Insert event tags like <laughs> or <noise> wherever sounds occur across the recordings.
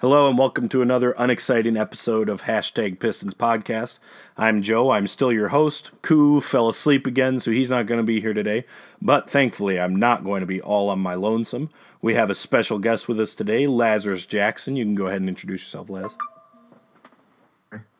Hello and welcome to another unexciting episode of Hashtag Pistons Podcast. I'm Joe. I'm still your host. Koo fell asleep again, so he's not going to be here today. But thankfully, I'm not going to be all on my lonesome. We have a special guest with us today, Lazarus Jackson. You can go ahead and introduce yourself, Laz.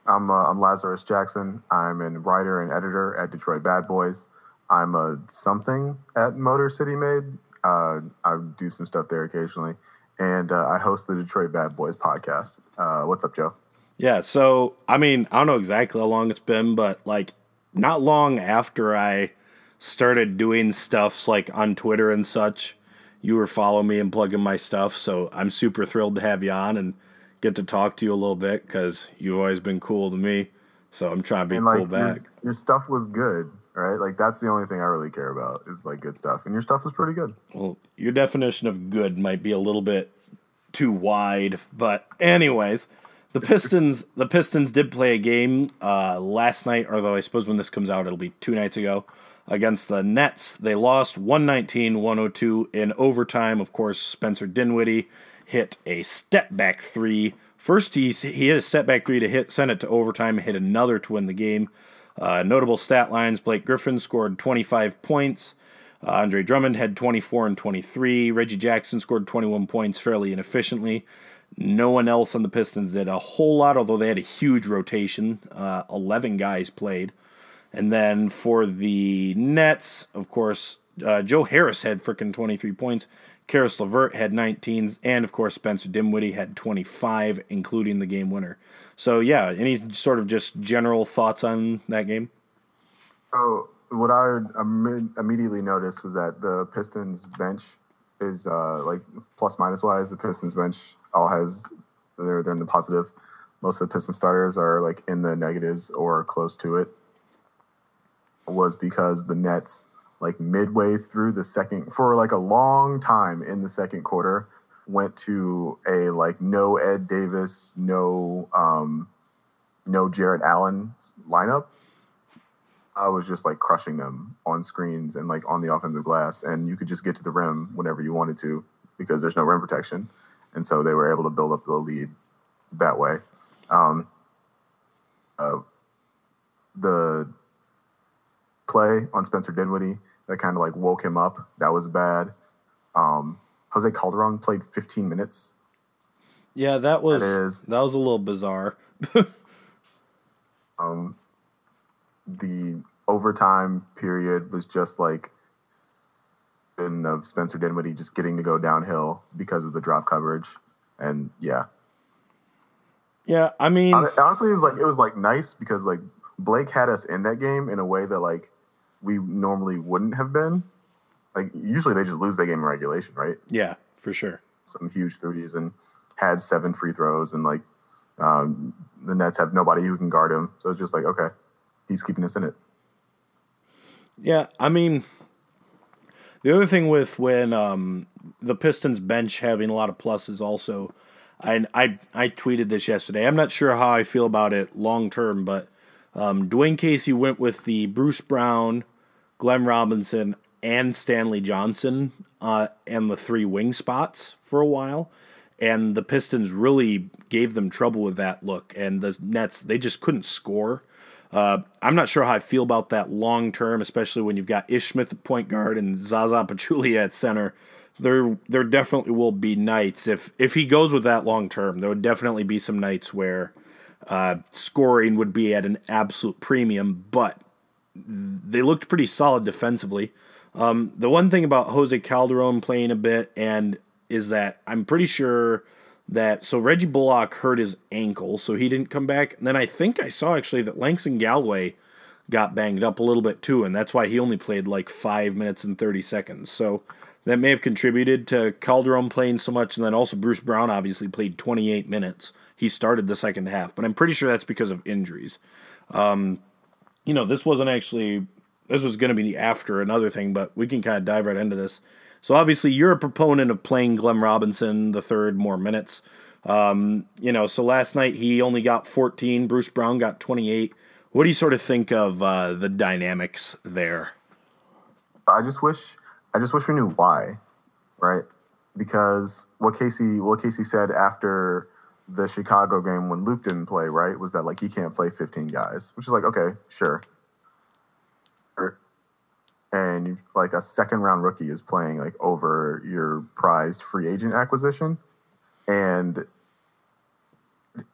I'm uh, I'm Lazarus Jackson. I'm a writer and editor at Detroit Bad Boys. I'm a something at Motor City Made. Uh, I do some stuff there occasionally and uh, I host the Detroit Bad Boys podcast. Uh, what's up, Joe? Yeah, so I mean, I don't know exactly how long it's been, but like not long after I started doing stuffs like on Twitter and such, you were following me and plugging my stuff. So I'm super thrilled to have you on and get to talk to you a little bit because you've always been cool to me. So I'm trying to be and, like, cool back. Your, your stuff was good right? Like that's the only thing I really care about is like good stuff, and your stuff is pretty good. Well, your definition of good might be a little bit too wide, but anyways, the Pistons <laughs> the Pistons did play a game uh, last night, although I suppose when this comes out it'll be two nights ago against the Nets. They lost 119-102 in overtime. Of course, Spencer Dinwiddie hit a step back three. First, he, he hit a step back three to hit send it to overtime, hit another to win the game. Uh, notable stat lines Blake Griffin scored 25 points. Uh, Andre Drummond had 24 and 23. Reggie Jackson scored 21 points fairly inefficiently. No one else on the Pistons did a whole lot, although they had a huge rotation. Uh, 11 guys played. And then for the Nets, of course, uh, Joe Harris had freaking 23 points. Caris LeVert had 19, and of course Spencer Dinwiddie had 25, including the game winner. So yeah, any sort of just general thoughts on that game? So what I immediately noticed was that the Pistons bench is uh, like plus minus wise. The Pistons bench all has they're they're in the positive. Most of the Pistons starters are like in the negatives or close to it. Was because the Nets like midway through the second for like a long time in the second quarter went to a like no Ed Davis, no um, no Jarrett Allen lineup. I was just like crushing them on screens and like on the offensive glass, and you could just get to the rim whenever you wanted to because there's no rim protection, and so they were able to build up the lead that way. Um, uh, the play on Spencer Dinwiddie that kind of like woke him up. That was bad. Um, Jose Calderon played 15 minutes. Yeah, that was that, is, that was a little bizarre. <laughs> um, the overtime period was just like of Spencer Dinwiddie just getting to go downhill because of the drop coverage, and yeah, yeah. I mean, honestly, it was like it was like nice because like Blake had us in that game in a way that like we normally wouldn't have been. Like usually they just lose that game in regulation, right? Yeah, for sure. Some huge threes and had seven free throws and like um, the Nets have nobody who can guard him. So it's just like, okay, he's keeping us in it. Yeah, I mean, the other thing with when um, the Pistons bench having a lot of pluses also, I, I I tweeted this yesterday. I'm not sure how I feel about it long term, but um, Dwane Casey went with the Bruce Brown, Glenn Robinson, and Stanley Johnson uh, and the three wing spots for a while. And the Pistons really gave them trouble with that look. And the Nets, they just couldn't score. Uh, I'm not sure how I feel about that long term, especially when you've got Ish Smith at point guard and Zaza Pachulia at center. There, there definitely will be nights if if he goes with that long term. There would definitely be some nights where uh, scoring would be at an absolute premium, but they looked pretty solid defensively. Um, the one thing about Jose Calderon playing a bit and is that I'm pretty sure that so Reggie Bullock hurt his ankle, so he didn't come back. And then I think I saw actually that Langston Galloway got banged up a little bit too, and that's why he only played like five minutes and thirty seconds. So that may have contributed to Calderon playing so much, and then also Bruce Brown obviously played 28 minutes. He started the second half, but I'm pretty sure that's because of injuries. Um, you know, this wasn't actually this was going to be after another thing, but we can kind of dive right into this. So obviously, you're a proponent of playing Glenn Robinson the third more minutes. Um, you know, so last night he only got 14. Bruce Brown got 28. What do you sort of think of uh, the dynamics there? I just wish, I just wish we knew why, right? Because what Casey, what Casey said after the Chicago game when Luke didn't play, right? Was that like he can't play 15 guys, which is like okay, sure. And like a second round rookie is playing like over your prized free agent acquisition, and the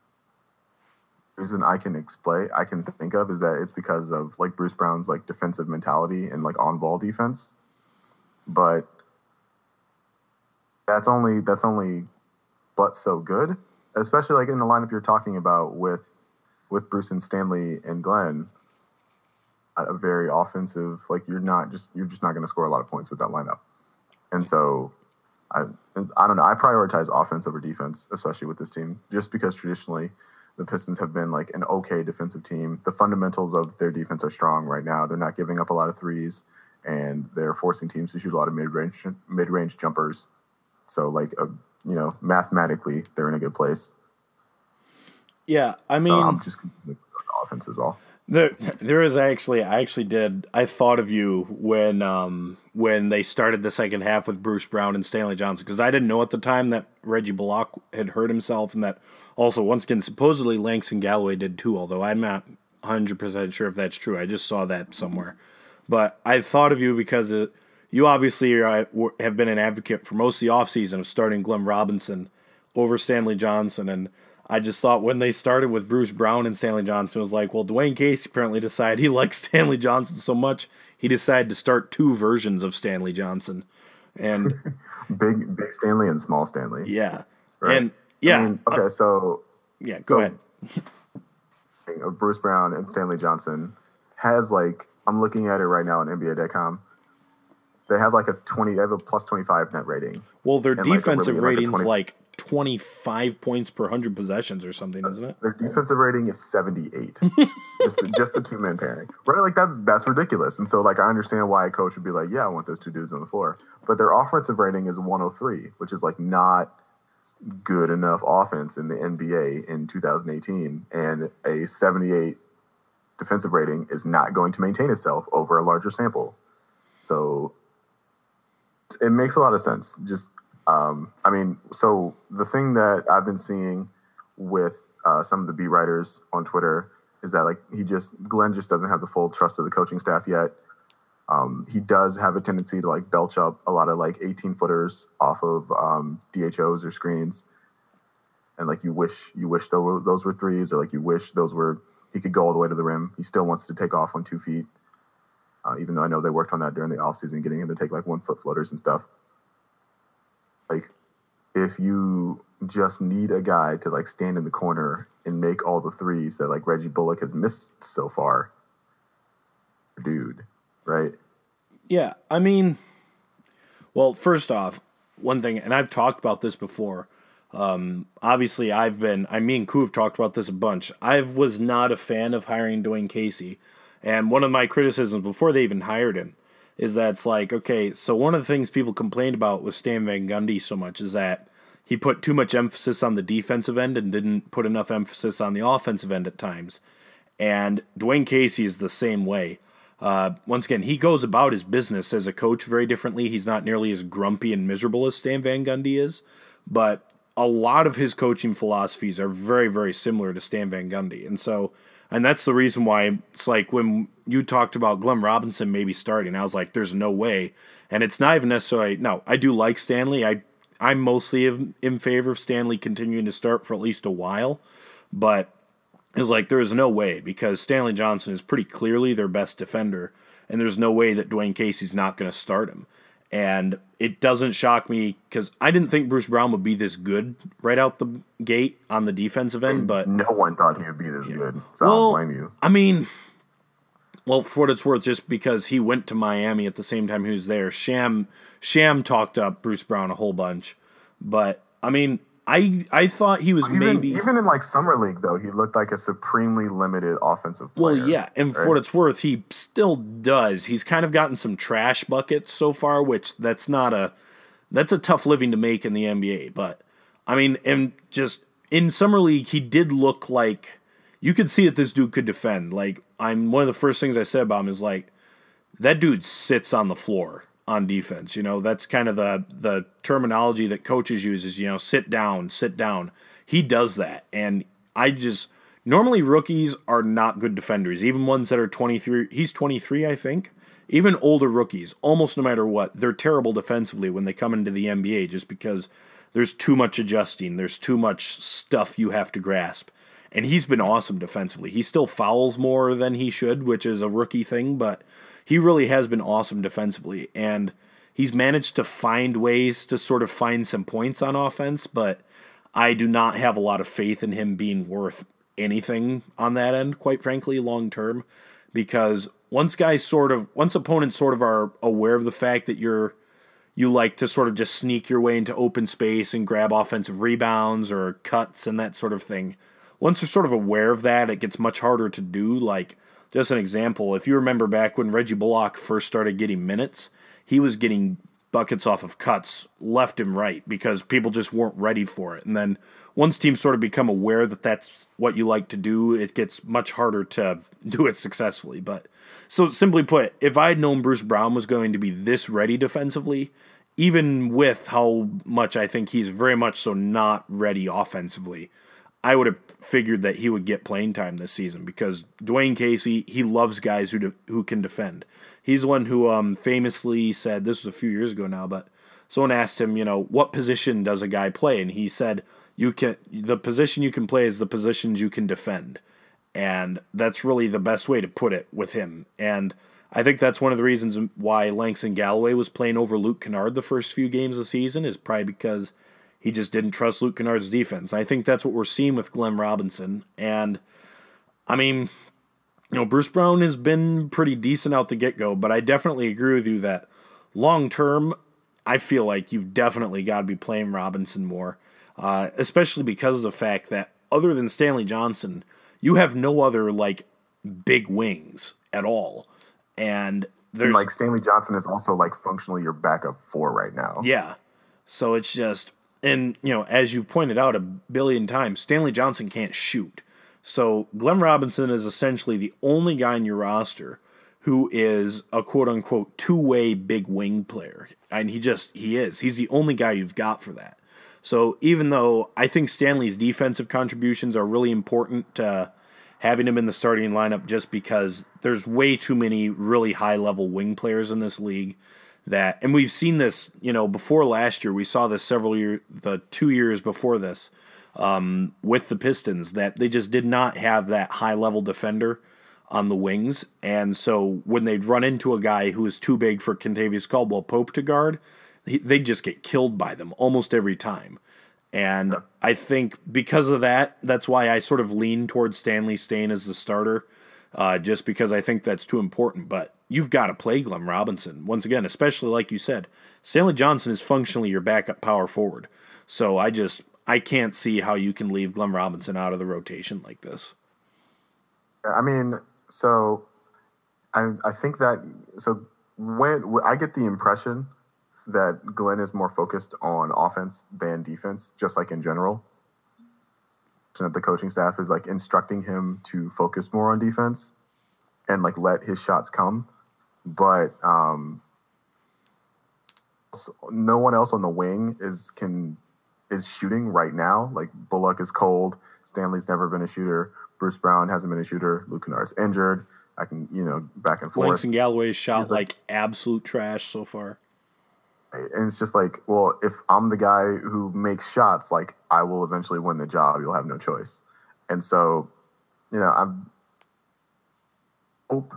reason I can explain, I can think of is that it's because of like Bruce Brown's like defensive mentality and like on ball defense, but that's only that's only but so good especially like in the lineup you're talking about with with Bruce and Stanley and Glenn, a very offensive. Like you're not just you're just not going to score a lot of points with that lineup, and so I I don't know. I prioritize offense over defense, especially with this team, just because traditionally the Pistons have been like an okay defensive team. The fundamentals of their defense are strong right now. They're not giving up a lot of threes, and they're forcing teams to shoot a lot of mid range mid range jumpers. So like a you know, mathematically they're in a good place. Yeah, I mean, I'm just offense is all. There, there is actually. I actually did. I thought of you when, um, when they started the second half with Bruce Brown and Stanley Johnson because I didn't know at the time that Reggie Bullock had hurt himself and that also once again supposedly Langston Galloway did too. Although I'm not 100 percent sure if that's true. I just saw that somewhere, but I thought of you because it, you obviously are, have been an advocate for most of the offseason of starting Glenn Robinson over Stanley Johnson. And I just thought when they started with Bruce Brown and Stanley Johnson, it was like, well, Dwane Casey apparently decided he <laughs> likes Stanley Johnson so much, he decided to start two versions of Stanley Johnson. And <laughs> big, big Stanley and small Stanley. Yeah. Right? And yeah. I mean, okay, uh, so. Yeah, go so, ahead. Bruce Brown and Stanley Johnson has like, I'm looking at it right now on NBA.com they have like a 20 they have a plus 25 net rating well their defensive like really, rating's like, like 25 points per 100 possessions or something isn't it? Their defensive rating is 78 <laughs> just, the, just the two man pairing. Right? Like that's that's ridiculous. And so like i understand why a coach would be like yeah i want those two dudes on the floor. But their offensive rating is 103 which is like not good enough offense in the nba in 2018 and a 78 defensive rating is not going to maintain itself over a larger sample. So it makes a lot of sense. Just, um, I mean, so the thing that I've been seeing with uh, some of the beat writers on Twitter is that like he just Glenn just doesn't have the full trust of the coaching staff yet. Um, he does have a tendency to like belch up a lot of like 18 footers off of um, DHOs or screens, and like you wish you wish those were, those were threes, or like you wish those were he could go all the way to the rim. He still wants to take off on two feet uh, even though I know they worked on that during the offseason, getting him to take like one foot floaters and stuff. Like, if you just need a guy to like stand in the corner and make all the threes that like Reggie Bullock has missed so far, dude, right? Yeah, I mean, well, first off, one thing, and I've talked about this before. Um, obviously, I've been, I mean, have talked about this a bunch. I was not a fan of hiring Dwane Casey. And one of my criticisms before they even hired him is that it's like, okay, so one of the things people complained about with Stan Van Gundy so much is that he put too much emphasis on the defensive end and didn't put enough emphasis on the offensive end at times. And Dwane Casey is the same way. Uh, once again, he goes about his business as a coach very differently. He's not nearly as grumpy and miserable as Stan Van Gundy is, but a lot of his coaching philosophies are very, very similar to Stan Van Gundy. And so and that's the reason why it's like when you talked about Glenn Robinson maybe starting, I was like, there's no way. And it's not even necessarily, no, I do like Stanley. I, I'm mostly in favor of Stanley continuing to start for at least a while. But it's like, there's no way because Stanley Johnson is pretty clearly their best defender. And there's no way that Dwane Casey's not going to start him. And it doesn't shock me because I didn't think Bruce Brown would be this good right out the gate on the defensive end, but no one thought he would be this yeah. good. So well, I don't blame you. I mean, well, for what it's worth, just because he went to Miami at the same time he was there, Sham Sham talked up Bruce Brown a whole bunch, but I mean, I I thought he was even, maybe even in like summer league though he looked like a supremely limited offensive player. Well, yeah, and right? for what it's worth, he still does. He's kind of gotten some trash buckets so far, which that's not a that's a tough living to make in the NBA. But I mean, and just in summer league, he did look like you could see that this dude could defend. Like I'm one of the first things I said about him is like that dude sits on the floor on defense. You know, that's kind of the the terminology that coaches use is, you know, sit down, sit down. he does that, and I just normally rookies are not good defenders, even ones that are 23. He's 23, I think. Even older rookies, almost no matter what, they're terrible defensively when they come into the NBA just because there's too much adjusting, there's too much stuff you have to grasp. And he's been awesome defensively. He still fouls more than he should, which is a rookie thing, but he really has been awesome defensively. And he's managed to find ways to sort of find some points on offense, but I do not have a lot of faith in him being worth anything on that end, quite frankly, long term, because once guys sort of once opponents sort of are aware of the fact that you're you like to sort of just sneak your way into open space and grab offensive rebounds or cuts and that sort of thing. Once they're sort of aware of that, it gets much harder to do. Like, just an example, if you remember back when Reggie Bullock first started getting minutes, he was getting buckets off of cuts left and right because people just weren't ready for it. And then once teams sort of become aware that that's what you like to do, it gets much harder to <laughs> do it successfully. But so simply put, if I had known Bruce Brown was going to be this ready defensively, even with how much I think he's very much so not ready offensively, I would have figured that he would get playing time this season because Dwane Casey he loves guys who de- who can defend. He's the one who um, famously said this was a few years ago now, but someone asked him, you know, what position does a guy play, and he said you can the position you can play is the positions you can defend. And that's really the best way to put it with him. And I think that's one of the reasons why Langston Galloway was playing over Luke Kennard the first few games of the season is probably because he just didn't trust Luke Kennard's defense. I think that's what we're seeing with Glenn Robinson. And I mean, you know, Bruce Brown has been pretty decent out the get go, but I definitely agree with you that long term, I feel like you've definitely got to be playing Robinson more uh, especially because of the fact that other than Stanley Johnson, you have no other like big wings at all, and there's and, like Stanley Johnson is also like functionally your backup four right now. Yeah, so it's just and you know as you've pointed out a billion times, Stanley Johnson can't shoot. So Glenn Robinson is essentially the only guy in your roster who is a quote unquote two way big wing player. And he just he is. He's the only guy you've got for that. So even though I think Stanley's defensive contributions are really important to having him in the starting lineup just because there's way too many really high level wing players in this league that and we've seen this, you know, before last year, we saw this several years the two years before this, um, with the Pistons, that they just did not have that high level defender on the wings. And so when they'd run into a guy who was too big for Kentavious Caldwell Pope to guard, they just get killed by them almost every time. And I think because of that, that's why I sort of lean towards Stanley stain as the starter, uh, just because I think that's too important. But you've got to play Glenn Robinson once again, especially like you said, Stanley Johnson is functionally your backup power forward. So I just I can't see how you can leave Glenn Robinson out of the rotation like this. I mean, so I I think that so when I get the impression that Glenn is more focused on offense than defense, just like in general. That the coaching staff is like instructing him to focus more on defense and like let his shots come. But um, no one else on the wing is can is shooting right now. Like Bullock is cold. Stanley's never been a shooter. Bruce Brown hasn't been a shooter. Luke Kennard's injured. I can, you know, back and forth. Langston Galloway's shot like, like, absolute trash so far. And it's just like, well, if I'm the guy who makes shots, like I will eventually win the job. You'll have no choice. And so, you know, I'm hope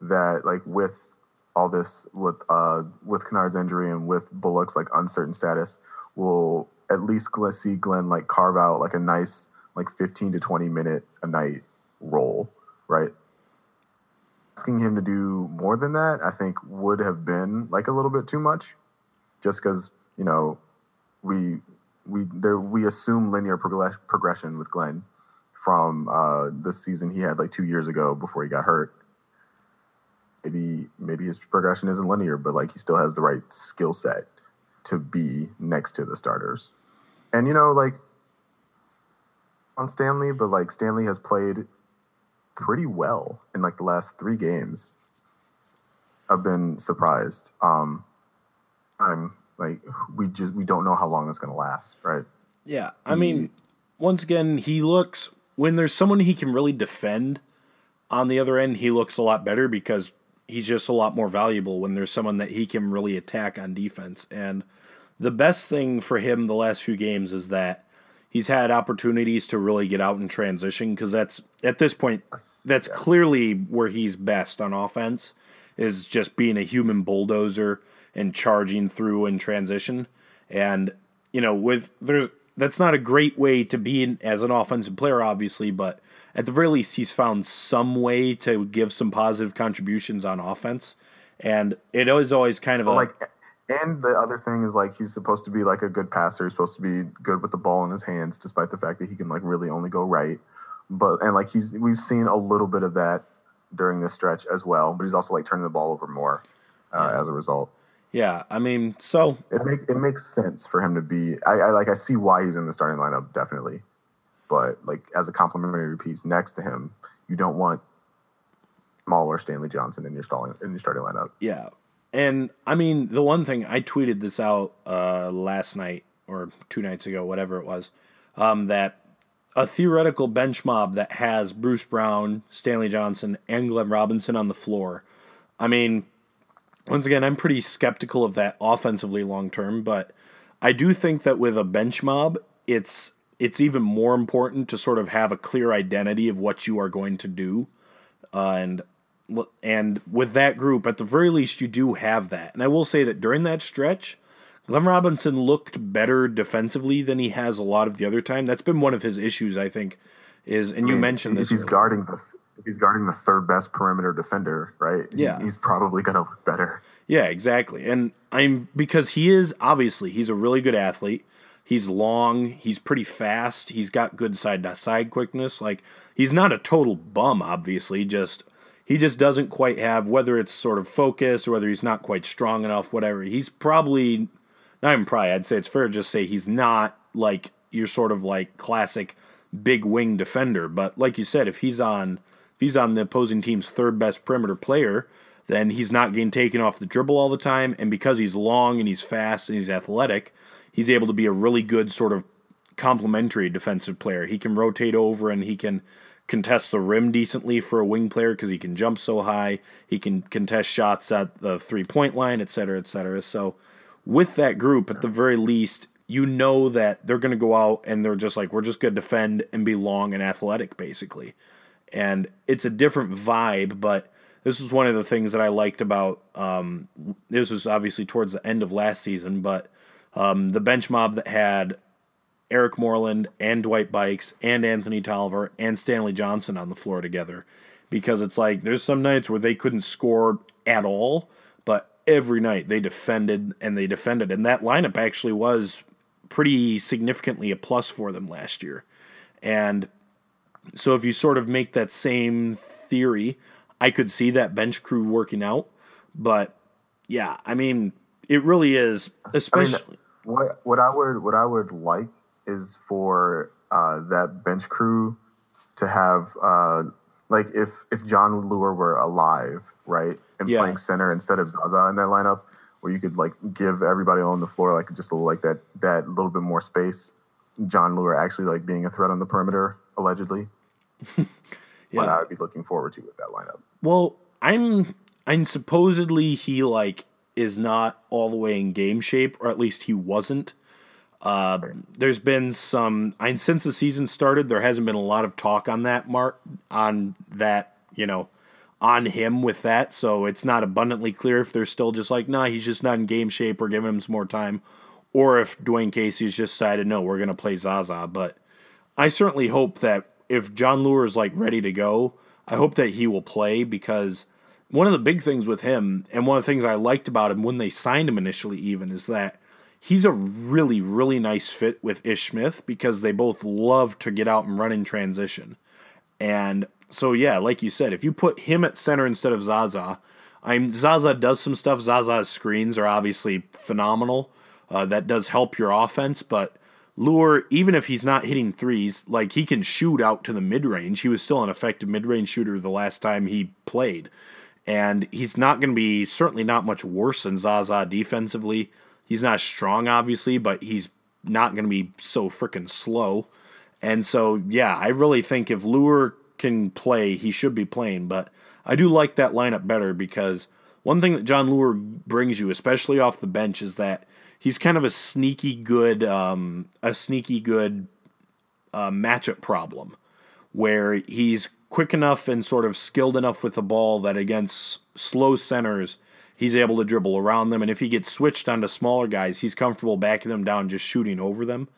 that like with all this with uh with Kennard's injury and with Bullock's like uncertain status, we'll at least see Glenn like carve out like a nice like 15 to 20 minute a night role, right? Asking him to do more than that, I think would have been like a little bit too much just because you know we we there we assume linear progress, progression with Glenn from uh, the season he had like two years ago before he got hurt. Maybe maybe his progression isn't linear, but like he still has the right skill set to be next to the starters. And you know, like on Stanley, but like Stanley has played pretty well in like the last three games. I've been surprised. Um, time. Like we just we don't know how long it's going to last, right? Yeah, I mean, once again, he looks when there's someone he can really defend on the other end, he looks a lot better because he's just a lot more valuable when there's someone that he can really attack on defense. And the best thing for him the last few games is that he's had opportunities to really get out and transition because that's at this point that's yeah. clearly where he's best on offense is just being a human bulldozer and charging through in transition. And you know, with there's that's not a great way to be in, as an offensive player, obviously, but at the very least, he's found some way to give some positive contributions on offense. And it is always kind of a, like. And the other thing is like he's supposed to be like a good passer. He's supposed to be good with the ball in his hands, despite the fact that he can like really only go right. But and like he's we've seen a little bit of that during this stretch as well. But he's also like turning the ball over more uh, yeah. as a result. Yeah, I mean, so it make it makes sense for him to be. I, I like I see why he's in the starting lineup definitely, but like as a complementary piece next to him, you don't want Maul Stanley Johnson in your starting in your starting lineup. Yeah, and I mean the one thing I tweeted this out uh, last night or two nights ago, whatever it was, um, that a theoretical bench mob that has Bruce Brown, Stanley Johnson, and Glenn Robinson on the floor. I mean, once again, I'm pretty skeptical of that offensively long term, but I do think that with a bench mob, it's it's even more important to sort of have a clear identity of what you are going to do, uh, and and with that group, at the very least, you do have that. And I will say that during that stretch, Glenn Robinson looked better defensively than he has a lot of the other time. That's been one of his issues, I think. Is and I mean, you mentioned this. He's earlier. guarding the if he's guarding the third best perimeter defender, right? Yeah, he's, he's probably going to look better. Yeah, exactly. And I'm because he is obviously he's a really good athlete. He's long. He's pretty fast. He's got good side to side quickness. Like he's not a total bum. Obviously, just he just doesn't quite have whether it's sort of focus or whether he's not quite strong enough. Whatever. He's probably not even probably. I'd say it's fair to just say he's not like your sort of like classic big wing defender. But like you said, if he's on if he's on the opposing team's third best perimeter player, then he's not getting taken off the dribble all the time. And because he's long and he's fast and he's athletic, he's able to be a really good sort of complementary defensive player. He can rotate over and he can contest the rim decently for a wing player because he can jump so high. He can contest shots at the three point line, et cetera, et cetera. So, with that group, at the very least, you know that they're going to go out and they're just like, we're just going to defend and be long and athletic, basically and it's a different vibe. But this is one of the things that I liked about. Um, this was obviously towards the end of last season, but um, the bench mob that had Eric Moreland and Dwight Buycks and Anthony Tolliver and Stanley Johnson on the floor together, because it's like there's some nights where they couldn't score at all, but every night they defended and they defended, and that lineup actually was pretty significantly a plus for them last year. And so if you sort of make that same theory, I could see that bench crew working out. But yeah, I mean, it really is, especially. I mean, what what I would what I would like is for uh, that bench crew to have uh, like if if Jon Leuer were alive, right, and yeah. playing center instead of Zaza in that lineup, where you could like give everybody on the floor like just a little, like that that little bit more space. Jon Leuer actually like being a threat on the perimeter allegedly. <laughs> yeah. What I would be looking forward to with that lineup. Well, I'm I'm supposedly he like is not all the way in game shape, or at least he wasn't. Uh, there's been some I mean, since the season started, there hasn't been a lot of talk on that mark on that, you know, on him with that. So it's not abundantly clear if they're still just like, nah, he's just not in game shape or giving him some more time. Or if Dwane Casey's just decided, no, we're gonna play Zaza. But I certainly hope that if Jon Leuer is like ready to go, I hope that he will play because one of the big things with him, and one of the things I liked about him when they signed him initially, even, is that he's a really, really nice fit with Ish Smith because they both love to get out and run in transition. And so, yeah, like you said, if you put him at center instead of Zaza, I'm Zaza does some stuff. Zaza's screens are obviously phenomenal. Uh, that does help your offense, but Leuer, even if he's not hitting threes, like he can shoot out to the mid range. He was still an effective mid range shooter the last time he played. And he's not going to be certainly not much worse than Zaza defensively. He's not strong, obviously, but he's not going to be so freaking slow. And so, yeah, I really think if Leuer can play, he should be playing. But I do like that lineup better because one thing that Jon Leuer brings you, especially off the bench, is that he's kind of a sneaky good, um, a sneaky good uh, matchup problem, where he's quick enough and sort of skilled enough with the ball that against slow centers, he's able to dribble around them. And if he gets switched onto smaller guys, he's comfortable backing them down, just shooting over them.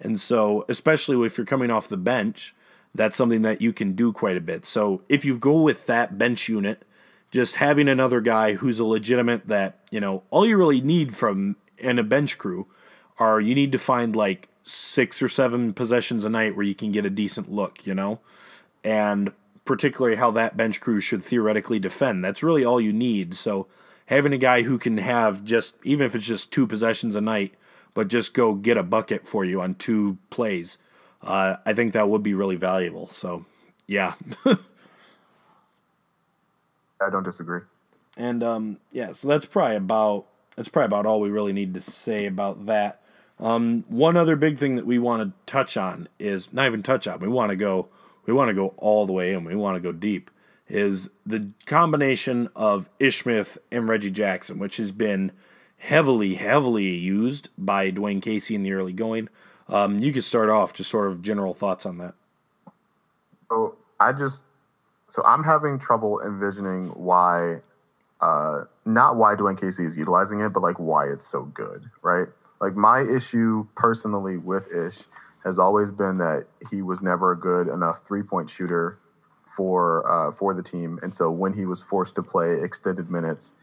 And so, especially if you're coming off the bench, that's something that you can do quite a bit. So, if you go with that bench unit, just having another guy who's a legitimate that, you know, all you really need from in a bench crew are you need to find like six or seven possessions a night where you can get a decent look, you know? And particularly how that bench crew should theoretically defend. That's really all you need. So, having a guy who can have just, even if it's just two possessions a night, but just go get a bucket for you on two plays. Uh, I think that would be really valuable. So, yeah. <laughs> I don't disagree. And um, yeah, so that's probably about that's probably about all we really need to say about that. Um, one other big thing that we want to touch on is not even touch on. We want to go. We want to go all the way in. We want to go deep. Is the combination of Ish Smith and Reggie Jackson, which has been heavily, heavily used by Dwane Casey in the early going. Um, you could start off just sort of general thoughts on that. So I just, so I'm having trouble envisioning why, uh, not why Dwane Casey is utilizing it, but like why it's so good, right? Like my issue personally with Ish has always been that he was never a good enough three point shooter for uh, for the team, and so when he was forced to play extended minutes,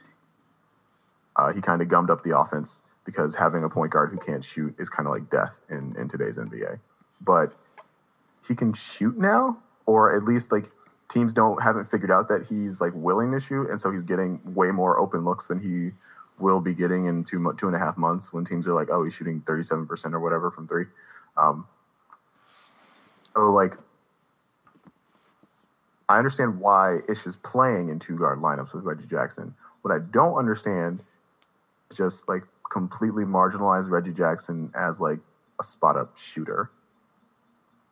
uh, he kind of gummed up the offense because having a point guard who can't shoot is kind of like death in, in today's NBA. But he can shoot now, or at least like teams don't haven't figured out that he's like willing to shoot, and so he's getting way more open looks than he will be getting in two two and a half months when teams are like, oh, he's shooting thirty seven percent or whatever from three. Um, so like, I understand why Ish is playing in two guard lineups with Reggie Jackson. What I don't understand is just like completely marginalize Reggie Jackson as like a spot up shooter.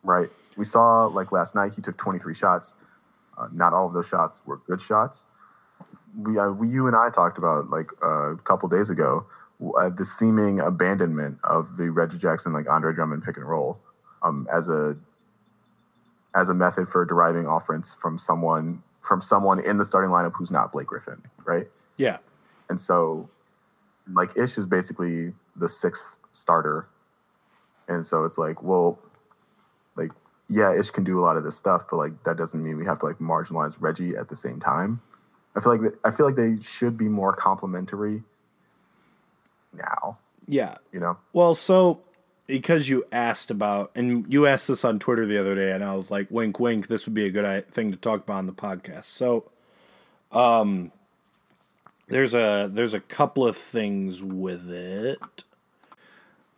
Right? We saw like last night he took 23 shots. Uh, not all of those shots were good shots. We, uh, we you and I talked about like uh, a couple days ago uh, the seeming abandonment of the Reggie Jackson like Andre Drummond pick and roll um, as a as a method for deriving offense from someone from someone in the starting lineup who's not Blake Griffin, right? Yeah. And so like Ish is basically the sixth starter, and so it's like, well, like yeah, Ish can do a lot of this stuff, but like that doesn't mean we have to like marginalize Reggie at the same time. I feel like I feel like they should be more complementary now. Yeah. You know. Well, so because you asked about and you asked this on Twitter the other day and I was like wink wink this would be a good thing to talk about on the podcast. So um there's a there's a couple of things with it.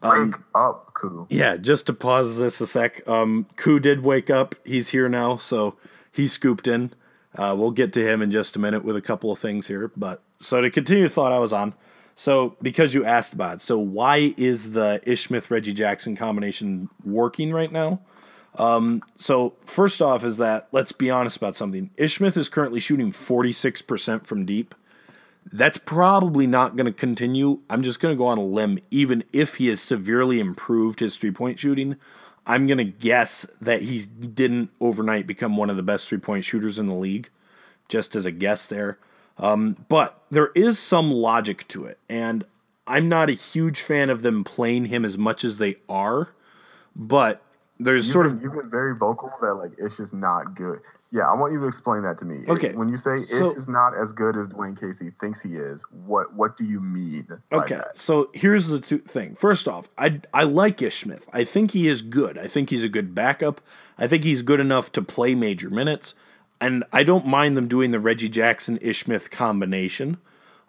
Um, wake up, Koo. Yeah, just to pause this a sec. Um, Koo did wake up. He's here now, so he scooped in. Uh, we'll get to him in just a minute with a couple of things here. But so to continue the thought I was on. So because you asked about it, so why is the Ish Smith Reggie Jackson combination working right now? Um, so first off is that let's be honest about something. Ish Smith is currently shooting 46% from deep that's probably not going to continue. I'm just going to go on a limb. Even if he has severely improved his three point shooting, I'm going to guess that he didn't overnight become one of the best three point shooters in the league, just as a guess there. Um, but there is some logic to it. And I'm not a huge fan of them playing him as much as they are. But there's you've sort of you've been very vocal that like Ish is not good. Yeah, I want you to explain that to me. Okay. When you say Ish So- is not as good as Dwane Casey thinks he is, what what do you mean? Okay, so here's the two thing. First off, I I like Ish Smith. I think he is good. I think he's a good backup. I think he's good enough to play major minutes, and I don't mind them doing the Reggie Jackson Ish Smith combination.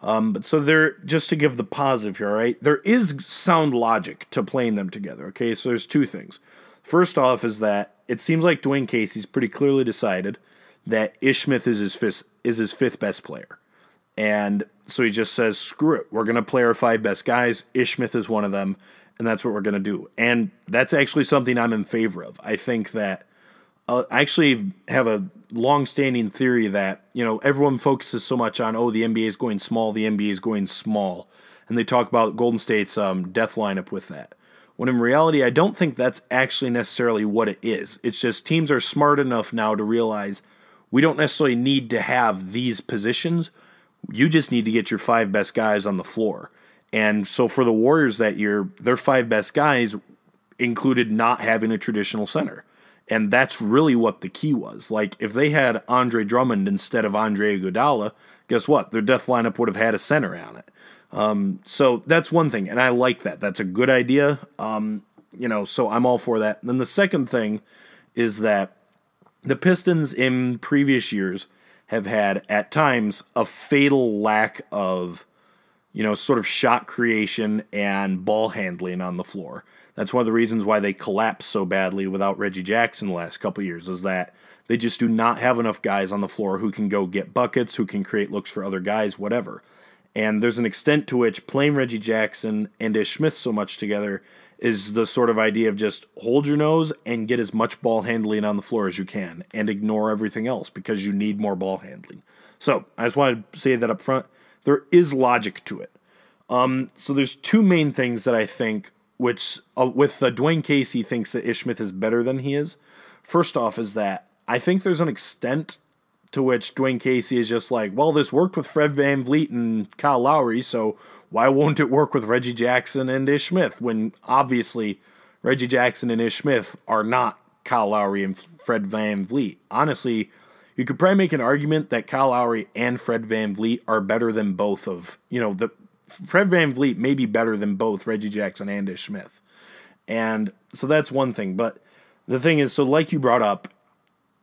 Um, but so there, just to give the positive here, all right? There is sound logic to playing them together. Okay, so there's two things. First off, is that it seems like Dwane Casey's pretty clearly decided that Ish Smith is his fifth is his fifth best player. And so he just says, screw it. We're going to play our five best guys. Ish Smith is one of them. and that's what we're going to do. And that's actually something I'm in favor of. I think that uh, I actually have a long-standing theory that you know everyone focuses so much on oh the NBA is going small, the NBA is going small, and they talk about Golden State's um, death lineup with that. When in reality, I don't think that's actually necessarily what it is. It's just teams are smart enough now to realize we don't necessarily need to have these positions. You just need to get your five best guys on the floor. And so for the Warriors that year, their five best guys included not having a traditional center. And that's really what the key was. Like, if they had Andre Drummond instead of Andre Iguodala, guess what? Their death lineup would have had a center on it. Um, so that's one thing, and I like that. That's a good idea. Um, you know, so I'm all for that. And then the second thing is that the Pistons in previous years have had at times a fatal lack of, you know, sort of shot creation and ball handling on the floor. That's one of the reasons why they collapsed so badly without Reggie Jackson the last couple years is that they just do not have enough guys on the floor who can go get buckets, who can create looks for other guys, whatever. And there's an extent to which playing Reggie Jackson and Ish Smith so much together is the sort of idea of just hold your nose and get as much ball handling on the floor as you can and ignore everything else because you need more ball handling. So I just wanted to say that up front. There is logic to it. Um, so there's two main things that I think which uh, with uh, Dwane Casey thinks that Ish Smith is better than he is. First off, is that I think there's an extent to which Dwane Casey is just like, well, this worked with Fred VanVleet and Kyle Lowry, so why won't it work with Reggie Jackson and Ish Smith? When obviously Reggie Jackson and Ish Smith are not Kyle Lowry and Fred VanVleet. Honestly, you could probably make an argument that Kyle Lowry and Fred VanVleet are better than both of, you know, the Fred VanVleet may be better than both Reggie Jackson and Ish Smith. And so that's one thing. But the thing is, so like you brought up,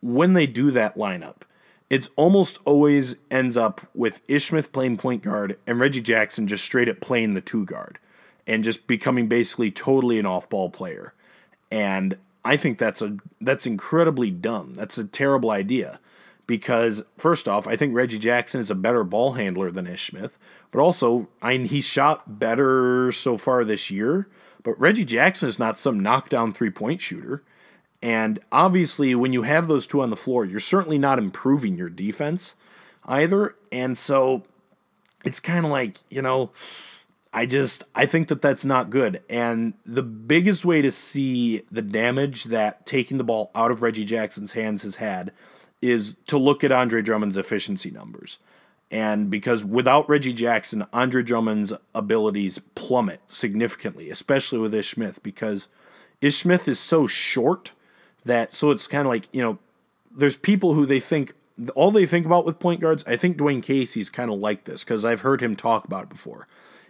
when they do that lineup, it's almost always ends up with Ish Smith playing point guard and Reggie Jackson just straight up playing the two guard and just becoming basically totally an off ball player. And I think that's a that's incredibly dumb. That's a terrible idea because first off, I think Reggie Jackson is a better ball handler than Ish Smith, but also I mean, he shot better so far this year. But Reggie Jackson is not some knockdown three point shooter. And obviously, when you have those two on the floor, you're certainly not improving your defense either. And so it's kind of like, you know, I just I think that that's not good. And the biggest way to see the damage that taking the ball out of Reggie Jackson's hands has had is to look at Andre Drummond's efficiency numbers. And because without Reggie Jackson, Andre Drummond's abilities plummet significantly, especially with Ish Smith, because Ish Smith is so short that so it's kind of like, you know, there's people who they think all they think about with point guards, I think Dwane Casey's kind of like this because I've heard him talk about it before.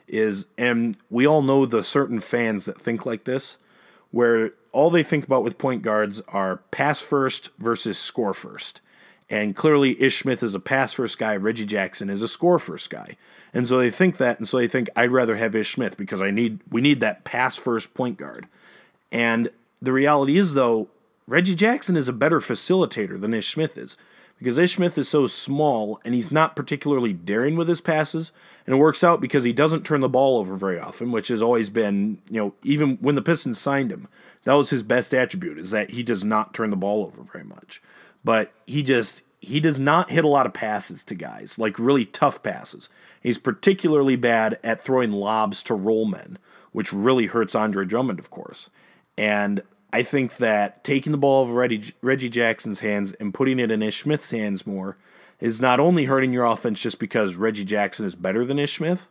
Is and we all know the certain fans that think like this, where all they think about with point guards are pass first versus score first. And clearly, Ish Smith is a pass first guy. Reggie Jackson is a score first guy. And so they think that, and so they think I'd rather have Ish Smith because I need we need that pass first point guard. And the reality is, though, Reggie Jackson is a better facilitator than Ish Smith is because Ish Smith is so small and he's not particularly daring with his passes. And it works out because he doesn't turn the ball over very often, which has always been, you know, even when the Pistons signed him, that was his best attribute is that he does not turn the ball over very much but he just he does not hit a lot of passes to guys, like really tough passes. He's particularly bad at throwing lobs to roll men, which really hurts Andre Drummond, of course. And I think that taking the ball of Reggie, Reggie Jackson's hands and putting it in Ish Smith's hands more is not only hurting your offense just because Reggie Jackson is better than Ish Smith,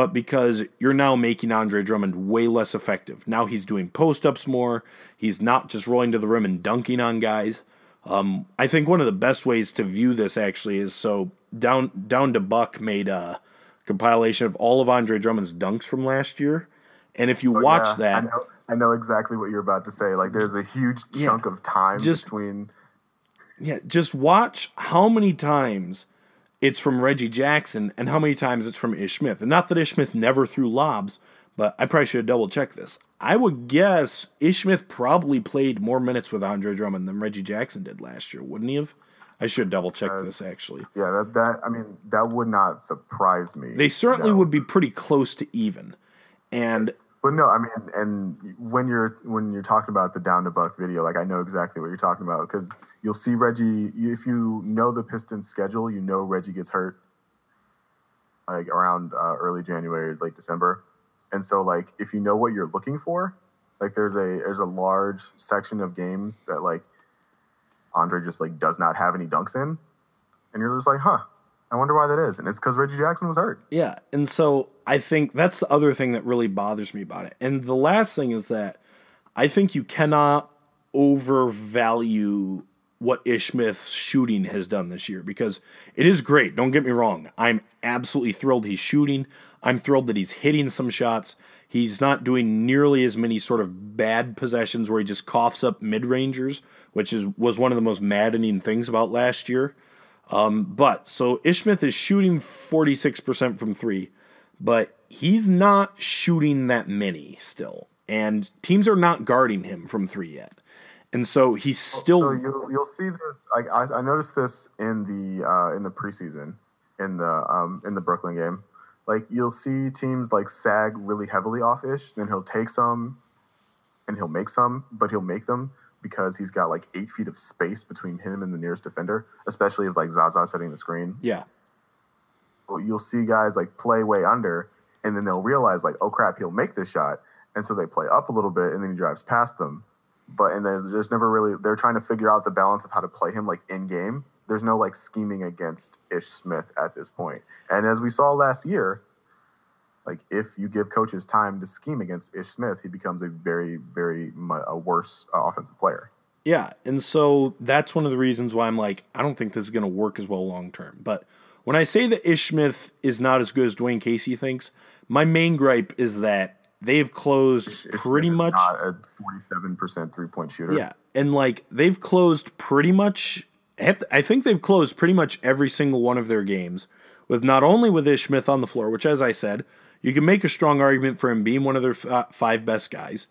but because you're now making Andre Drummond way less effective. Now he's doing post ups more. He's not just rolling to the rim and dunking on guys. Um, I think one of the best ways to view this actually is so down down to Buck made a compilation of all of Andre Drummond's dunks from last year, and if you oh, watch yeah. that, I know, I know, exactly what you're about to say. Like there's a huge chunk yeah, of time just, between. Yeah, just watch how many times it's from Reggie Jackson and how many times it's from Ish Smith. And not that Ish Smith never threw lobs, but I probably should double check this. I would guess Ish Smith probably played more minutes with Andre Drummond than Reggie Jackson did last year, wouldn't he have? I should double check uh, this actually. Yeah, that, that I mean that would not surprise me. They certainly no. would be pretty close to even. And But no, I mean, and when you're when you're talking about the down to buck video, like I know exactly what you're talking about because you'll see Reggie. If you know the Pistons schedule, you know Reggie gets hurt like around uh, early January, late December, and so like if you know what you're looking for, like there's a there's a large section of games that like Andre just like does not have any dunks in, and you're just like, huh, I wonder why that is, and it's because Reggie Jackson was hurt. Yeah, and so I think that's the other thing that really bothers me about it. And the last thing is that I think you cannot overvalue what Ish Smith's shooting has done this year because it is great. Don't get me wrong. I'm absolutely thrilled he's shooting. I'm thrilled that he's hitting some shots. He's not doing nearly as many sort of bad possessions where he just coughs up mid rangers, which is was one of the most maddening things about last year. Um, but so Ish Smith is shooting 46% from three, but he's not shooting that many still. And teams are not guarding him from three yet and so he's still. So you'll, you'll see this. I, I, I noticed this in the uh, in the preseason in the um, in the Brooklyn game. Like you'll see teams like sag really heavily off ish, then he'll take some, and he'll make some, but he'll make them because he's got like eight feet of space between him and the nearest defender, especially if like Zaza setting the screen. Yeah. You'll see guys like play way under, and then they'll realize like, oh crap, he'll make this shot, and so they play up a little bit, and then he drives past them but and there's, there's never really they're trying to figure out the balance of how to play him like in game. There's no like scheming against Ish Smith at this point. And as we saw last year, like if you give coaches time to scheme against Ish Smith, he becomes a very very a worse uh, offensive player. Yeah, and so that's one of the reasons why I'm like I don't think this is going to work as well long term. But when I say that Ish Smith is not as good as Dwane Casey thinks, my main gripe is that they've closed pretty much not a 47% three-point shooter. Yeah. And like they've closed pretty much I think they've closed pretty much every single one of their games with not only with Ish Smith on the floor, which as I said, you can make a strong argument for him being one of their uh, five best guys.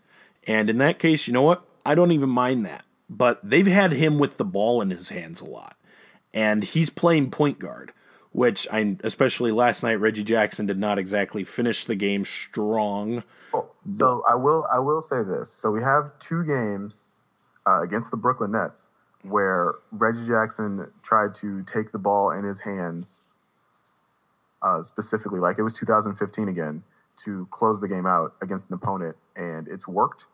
And in that case, you know what? I don't even mind that. But they've had him with the ball in his hands a lot. And he's playing point guard which I especially last night Reggie Jackson did not exactly finish the game strong. Oh, so I will I will say this. So we have two games uh, against the Brooklyn Nets where Reggie Jackson tried to take the ball in his hands uh, specifically like it was 2015 again to close the game out against an opponent and it's worked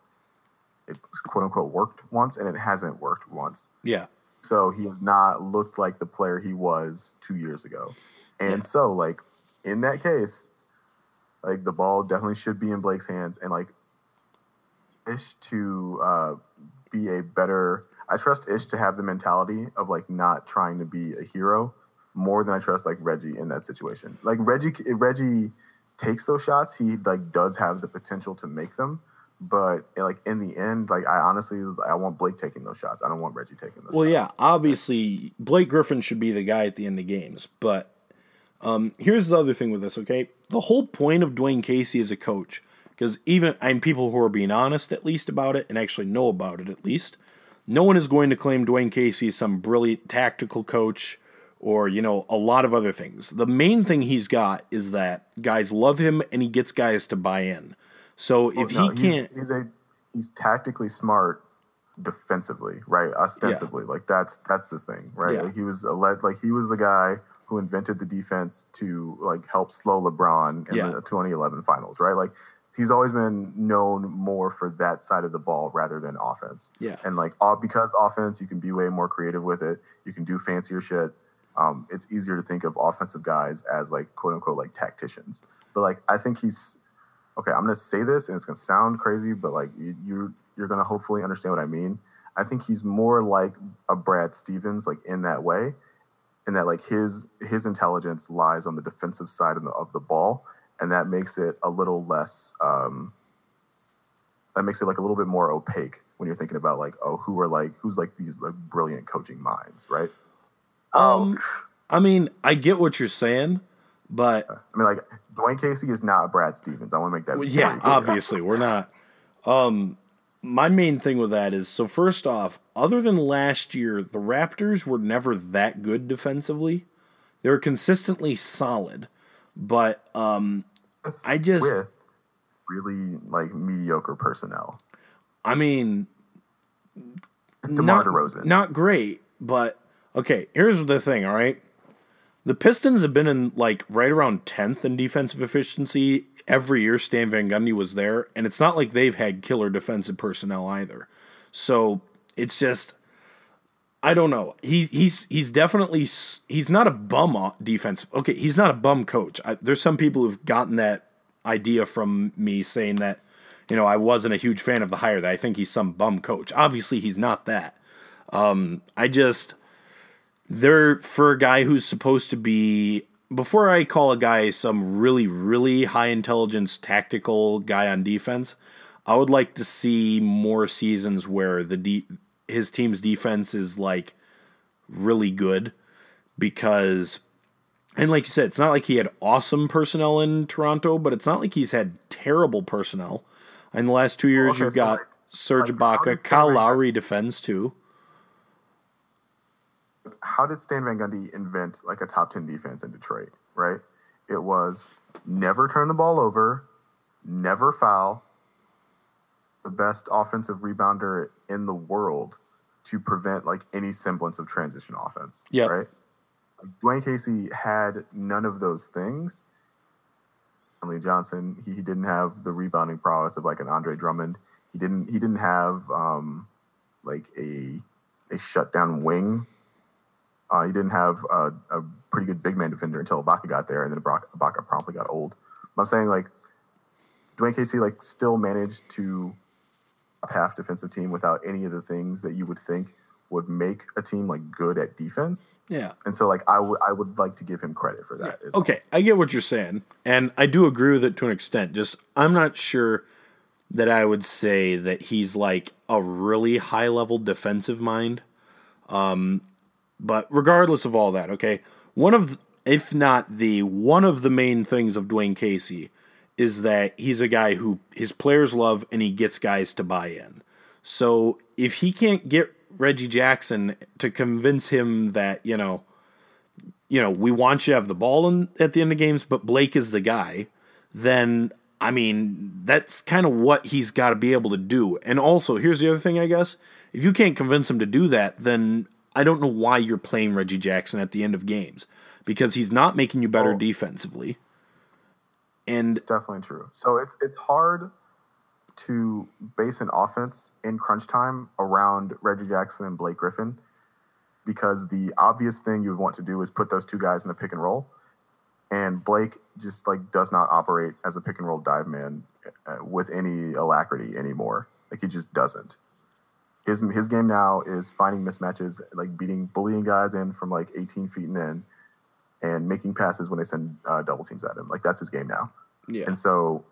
it quote unquote worked once and it hasn't worked once yeah so he has not looked like the player he was two years ago. And yeah. so, like, in that case, like the ball definitely should be in Blake's hands and like Ish to uh, be a better I trust Ish to have the mentality of like not trying to be a hero more than I trust like Reggie in that situation. Like Reggie Reggie takes those shots, he like does have the potential to make them. But like in the end, like I honestly, I want Blake taking those shots. I don't want Reggie taking those. Well, shots. yeah, obviously Blake Griffin should be the guy at the end of games. But um, here's the other thing with this. Okay, the whole point of Dwane Casey as a coach, because even I'm people who are being honest at least about it and actually know about it at least. No one is going to claim Dwane Casey is some brilliant tactical coach or you know a lot of other things. The main thing he's got is that guys love him and he gets guys to buy in. So if no, he can't, he's, a he's tactically smart defensively, right? Ostensibly, yeah. like that's that's his thing, right? Yeah. Like he was a led, like he was the guy who invented the defense to like help slow LeBron in yeah. the 2011 finals, right? Like he's always been known more for that side of the ball rather than offense. Yeah. And like all because offense, you can be way more creative with it. You can do fancier shit. Um, it's easier to think of offensive guys as like quote unquote like tacticians. But like I think he's okay, I'm gonna say this and it's gonna sound crazy, but like you, you you're gonna hopefully understand what I mean. I think he's more like a Brad Stevens, like in that way, in that like his his intelligence lies on the defensive side of the of the ball, and that makes it a little less. Um, that makes it like a little bit more opaque when you're thinking about like oh who are like who's like these like brilliant coaching minds, right? Um, I mean, I get what you're saying, but I mean, like Dwane Casey is not Brad Stevens. I want to make that. Well, yeah, obviously we're not. Um, my main thing with that is so first off, other than last year, the Raptors were never that good defensively. They were consistently solid, but um, I just with really like mediocre personnel. I mean, DeMar not, DeRozan. not great, but okay. Here's the thing. All right, the Pistons have been in like right around tenth in defensive efficiency every year. Stan Van Gundy was there, and it's not like they've had killer defensive personnel either. So it's just. I don't know. He he's he's definitely he's not a bum defense. Okay, he's not a bum coach. I, there's some people who've gotten that idea from me saying that you know I wasn't a huge fan of the hire. That I think he's some bum coach. Obviously, he's not that. Um, I just they're for a guy who's supposed to be before I call a guy some really really high intelligence tactical guy on defense. I would like to see more seasons where the de- his team's defense is like really good because and like you said, it's not like he had awesome personnel in Toronto, but it's not like he's had terrible personnel. In the last two years, you've got Serge Ibaka, Kyle Lowry defends too. How did Stan Van Gundy invent like a top 10 defense in Detroit, right? It was never turn the ball over, never foul, the best offensive rebounder in the world to prevent like any semblance of transition offense, Yep. right? Dwane Casey had none of those things. Stanley Johnson, he, he didn't have the rebounding prowess of like an Andre Drummond. He didn't he didn't have um, like a a shutdown wing uh, he didn't have a, a pretty good big man defender until Ibaka got there, and then Ibaka, promptly got old. But I'm saying like Dwane Casey like still managed to a half defensive team without any of the things that you would think would make a team like good at defense. Yeah. And so like I would I would like to give him credit for that. well. Okay, I get what you're saying, and I do agree with it to an extent. Just I'm not sure that I would say that he's like a really high level defensive mind. Um, but regardless of all that, okay, one of if not the one of the main things of Dwane Casey is that he's a guy who his players love and he gets guys to buy in. So if he can't get Reggie Jackson to convince him that you know you know, we want you to have the ball in, at the end of games, but Blake is the guy, then I mean, that's kind of what he's got to be able to do. And also, here's the other thing, I guess. If you can't convince him to do that, then I don't know why you're playing Reggie Jackson at the end of games because he's not making you better Oh. defensively. And It's definitely true. So it's it's hard to base an offense in crunch time around Reggie Jackson and Blake Griffin because the obvious thing you would want to do is put those two guys in a pick and roll. And Blake just like does not operate as a pick and roll dive man uh, with any alacrity anymore. Like he just doesn't. His his game now is finding mismatches, like beating bullying guys in from like 18 feet and in, and making passes when they send uh, double teams at him. Like that's his game now. yeah, And so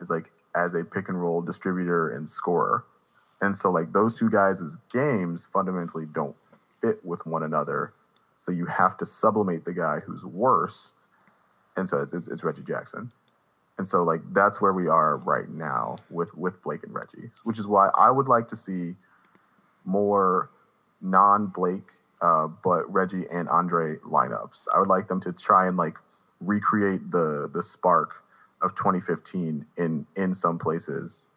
is like as a pick and roll distributor and scorer. And so like those two guys' games fundamentally don't fit with one another. So you have to sublimate the guy who's worse. And so it's, it's Reggie Jackson. And so like that's where we are right now with with Blake and Reggie, which is why I would like to see more non-Blake uh, but Reggie and Andre lineups. I would like them to try and like recreate the the spark of 2015 in in some places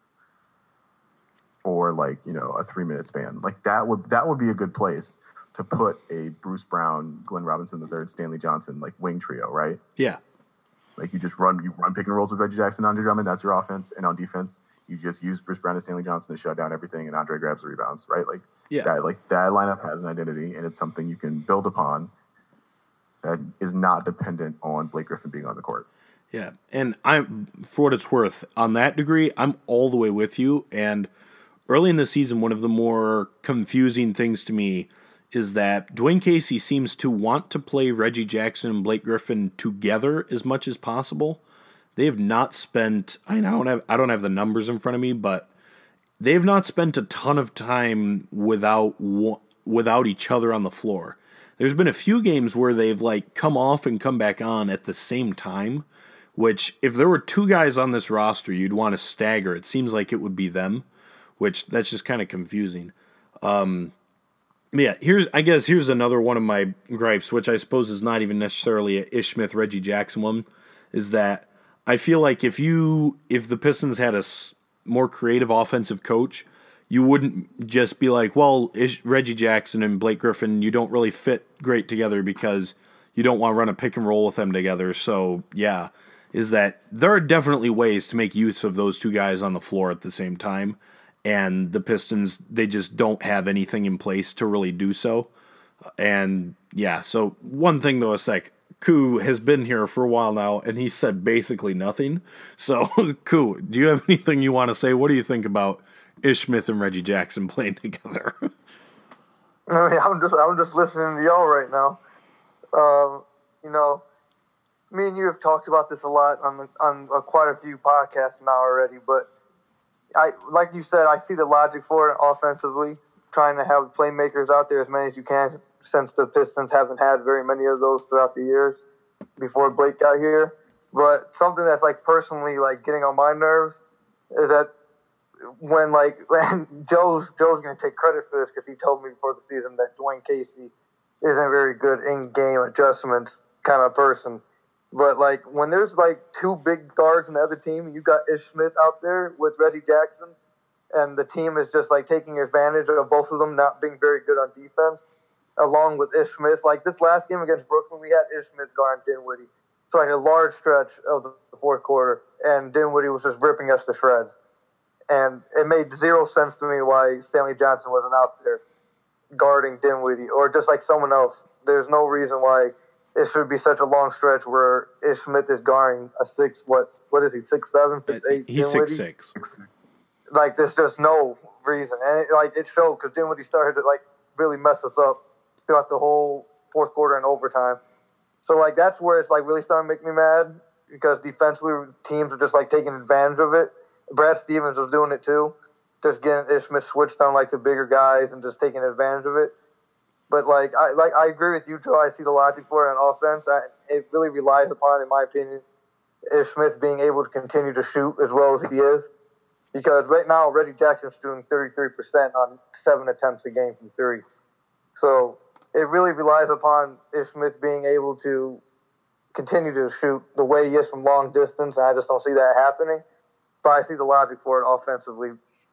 for like you know a three minute span. Like that would that would be a good place to put a Bruce Brown, Glenn Robinson the third Stanley Johnson like wing trio, right? yeah, Like you just run you run pick and rolls with Reggie Jackson, Andre Drummond. That's your offense, and on defense, you just use Bruce Brown and Stanley Johnson to shut down everything, and Andre grabs the rebounds, right? Like Yeah. that like that lineup has an identity, and it's something you can build upon. That is not dependent on Blake Griffin being on the court. Yeah, and I'm for what it's worth on that degree, I'm all the way with you. And early in the season, one of the more confusing things to me is that Dwane Casey seems to want to play Reggie Jackson and Blake Griffin together as much as possible. They have not spent. I don't have. I don't have the numbers in front of me, but they have not spent a ton of time without without each other on the floor. There's been a few games where they've like come off and come back on at the same time, which if there were two guys on this roster you'd want to stagger, it seems like it would be them, which that's just kind of confusing. Um yeah, here's I guess here's another one of my gripes, which I suppose is not even necessarily a Ish Smith Reggie Jackson one, is that I feel like if you if the Pistons had a more creative offensive coach, you wouldn't just be like, well, Ish- Reggie Jackson and Blake Griffin, you don't really fit great together because you don't want to run a pick and roll with them together. So yeah, is that there are definitely ways to make use of those two guys on the floor at the same time, and the Pistons they just don't have anything in place to really do so. And yeah, so one thing though, is like Koo has been here for a while now, and he said basically nothing. So <laughs> Koo, do you have anything you want to say? What do you think about Ish Smith and Reggie Jackson playing <laughs> together? <laughs> I mean, I'm just I'm just listening to y'all right now. Um, you know, me and you have talked about this a lot on on uh, quite a few podcasts now already. But I, like you said, I see the logic for it offensively, trying to have playmakers out there as many as you can, since the Pistons haven't had very many of those throughout the years before Blake got here. But something that's like personally like getting on my nerves is that when like <laughs> when Joe's Joe's gonna take credit for this because he told me before the season that Dwane Casey isn't very good in game adjustments kind of person. But like when there's like two big guards in the other team, you got Ish Smith out there with Reggie Jackson, and the team is just like taking advantage of both of them not being very good on defense, along with Ish Smith. Like this last game against Brooklyn, we had Ish Smith guarding Dinwiddie. So like a large stretch of the fourth quarter, and Dinwiddie was just ripping us to shreds. And it made zero sense to me why Stanley Johnson wasn't out there guarding Dinwiddie or just like someone else. There's no reason why it should be such a long stretch where Ish Smith is guarding a six what what is he six seven six eight He's Dinwiddie? six six. Like there's just no reason, and it, like it showed because Dinwiddie started to like really mess us up throughout the whole fourth quarter and overtime. So like that's where it's like really starting to make me mad because defensively teams are just like taking advantage of it. Brad Stevens was doing it too, just getting Ish Smith switched on like the bigger guys and just taking advantage of it. But like I like I agree with you, Joe. I see the logic for it on offense. I, it really relies upon, in my opinion, Ish Smith being able to continue to shoot as well as he is. Because right now, Reggie Jackson's shooting 33% on seven attempts a game from three. So it really relies upon Ish Smith being able to continue to shoot the way he is from long distance. And I just don't see that happening. But I see the logic for it offensively.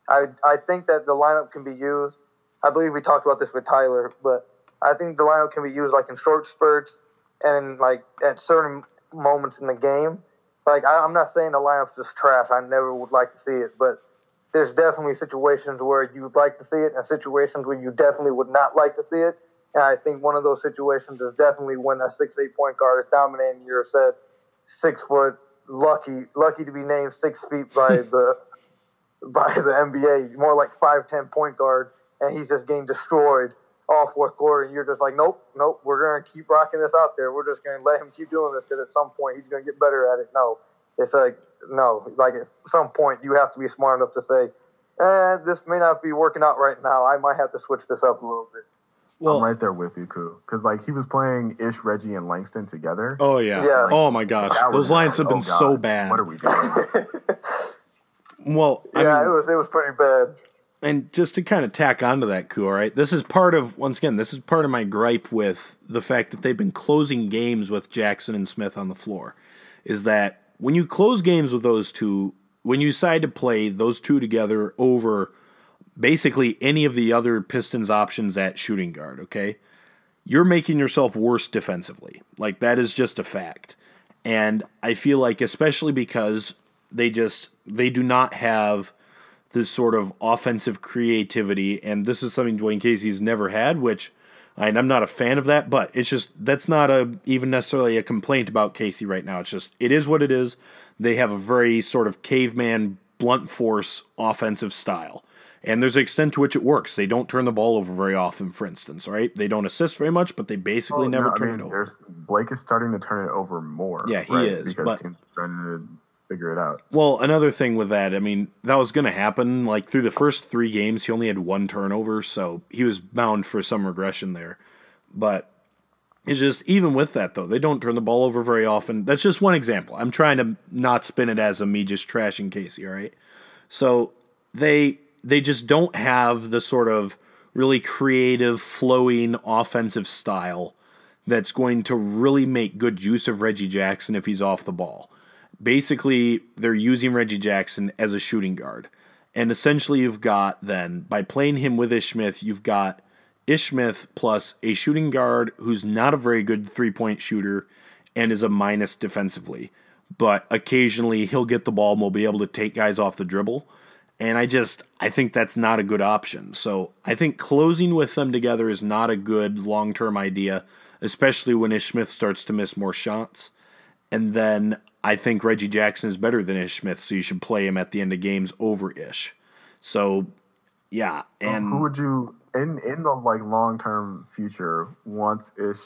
I, I think that the lineup can be used. I believe we talked about this with Tyler, but I think the lineup can be used like in short spurts and like at certain moments in the game. Like I, I'm not saying the lineup's just trash. I never would like to see it, but there's definitely situations where you would like to see it, and situations where you definitely would not like to see it. And I think one of those situations is definitely when a six eight point guard is dominating. your set, six foot, lucky lucky to be named six feet by <laughs> the by the NBA. More like five ten point guard, and he's just getting destroyed all fourth quarter. And you're just like, nope, nope. We're gonna keep rocking this out there. We're just gonna let him keep doing this because at some point he's gonna get better at it. No, it's like no. Like at some point you have to be smart enough to say, eh, this may not be working out right now. I might have to switch this up a little bit. Well, I'm right there with you, Koo. Because like he was playing Ish, Reggie, and Langston together. oh yeah. Yeah. Oh my gosh, those was- lines have oh, been God, so bad. What are we doing? <laughs> well, I yeah, mean, it was it was pretty bad. And just to kind of tack onto that, Koo, all right? This is part of once again, this is part of my gripe with the fact that they've been closing games with Jackson and Smith on the floor. Is that when you close games with those two, when you decide to play those two together over basically any of the other Pistons options at shooting guard, okay? You're making yourself worse defensively. Like that is just a fact. And I feel like especially because they just they do not have this sort of offensive creativity and this is something Dwane Casey's never had, which and I'm not a fan of that, but it's just that's not a even necessarily a complaint about Casey right now. It's just it is what it is. They have a very sort of caveman blunt force offensive style. And there's an extent to which it works. They don't turn the ball over very often, for instance, right? They don't assist very much, but they basically Oh, never no, I turn mean, it over. Blake is starting to turn it over more. Yeah, he right? is, because teams are trying to figure it out. Well, another thing with that, I mean, that was going to happen. Like through the first three games, he only had one turnover, so he was bound for some regression there. But it's just even with that though, they don't turn the ball over very often. That's just one example. I'm trying to not spin it as a me just trashing Casey, all right? So they they just don't have the sort of really creative, flowing offensive style that's going to really make good use of Reggie Jackson if he's off the ball. Basically they're using Reggie Jackson as a shooting guard. And essentially you've got then by playing him with Ish Smith, you've got Ish Smith plus a shooting guard who's not a very good three-point shooter and is a minus defensively. But occasionally he'll get the ball and will be able to take guys off the dribble. And I just I think that's not a good option. So I think closing with them together is not a good long term idea, especially when Ish Smith starts to miss more shots. And then I think Reggie Jackson is better than Ish Smith, so you should play him at the end of games over Ish. So yeah, and who would you in in the like long term future once Ish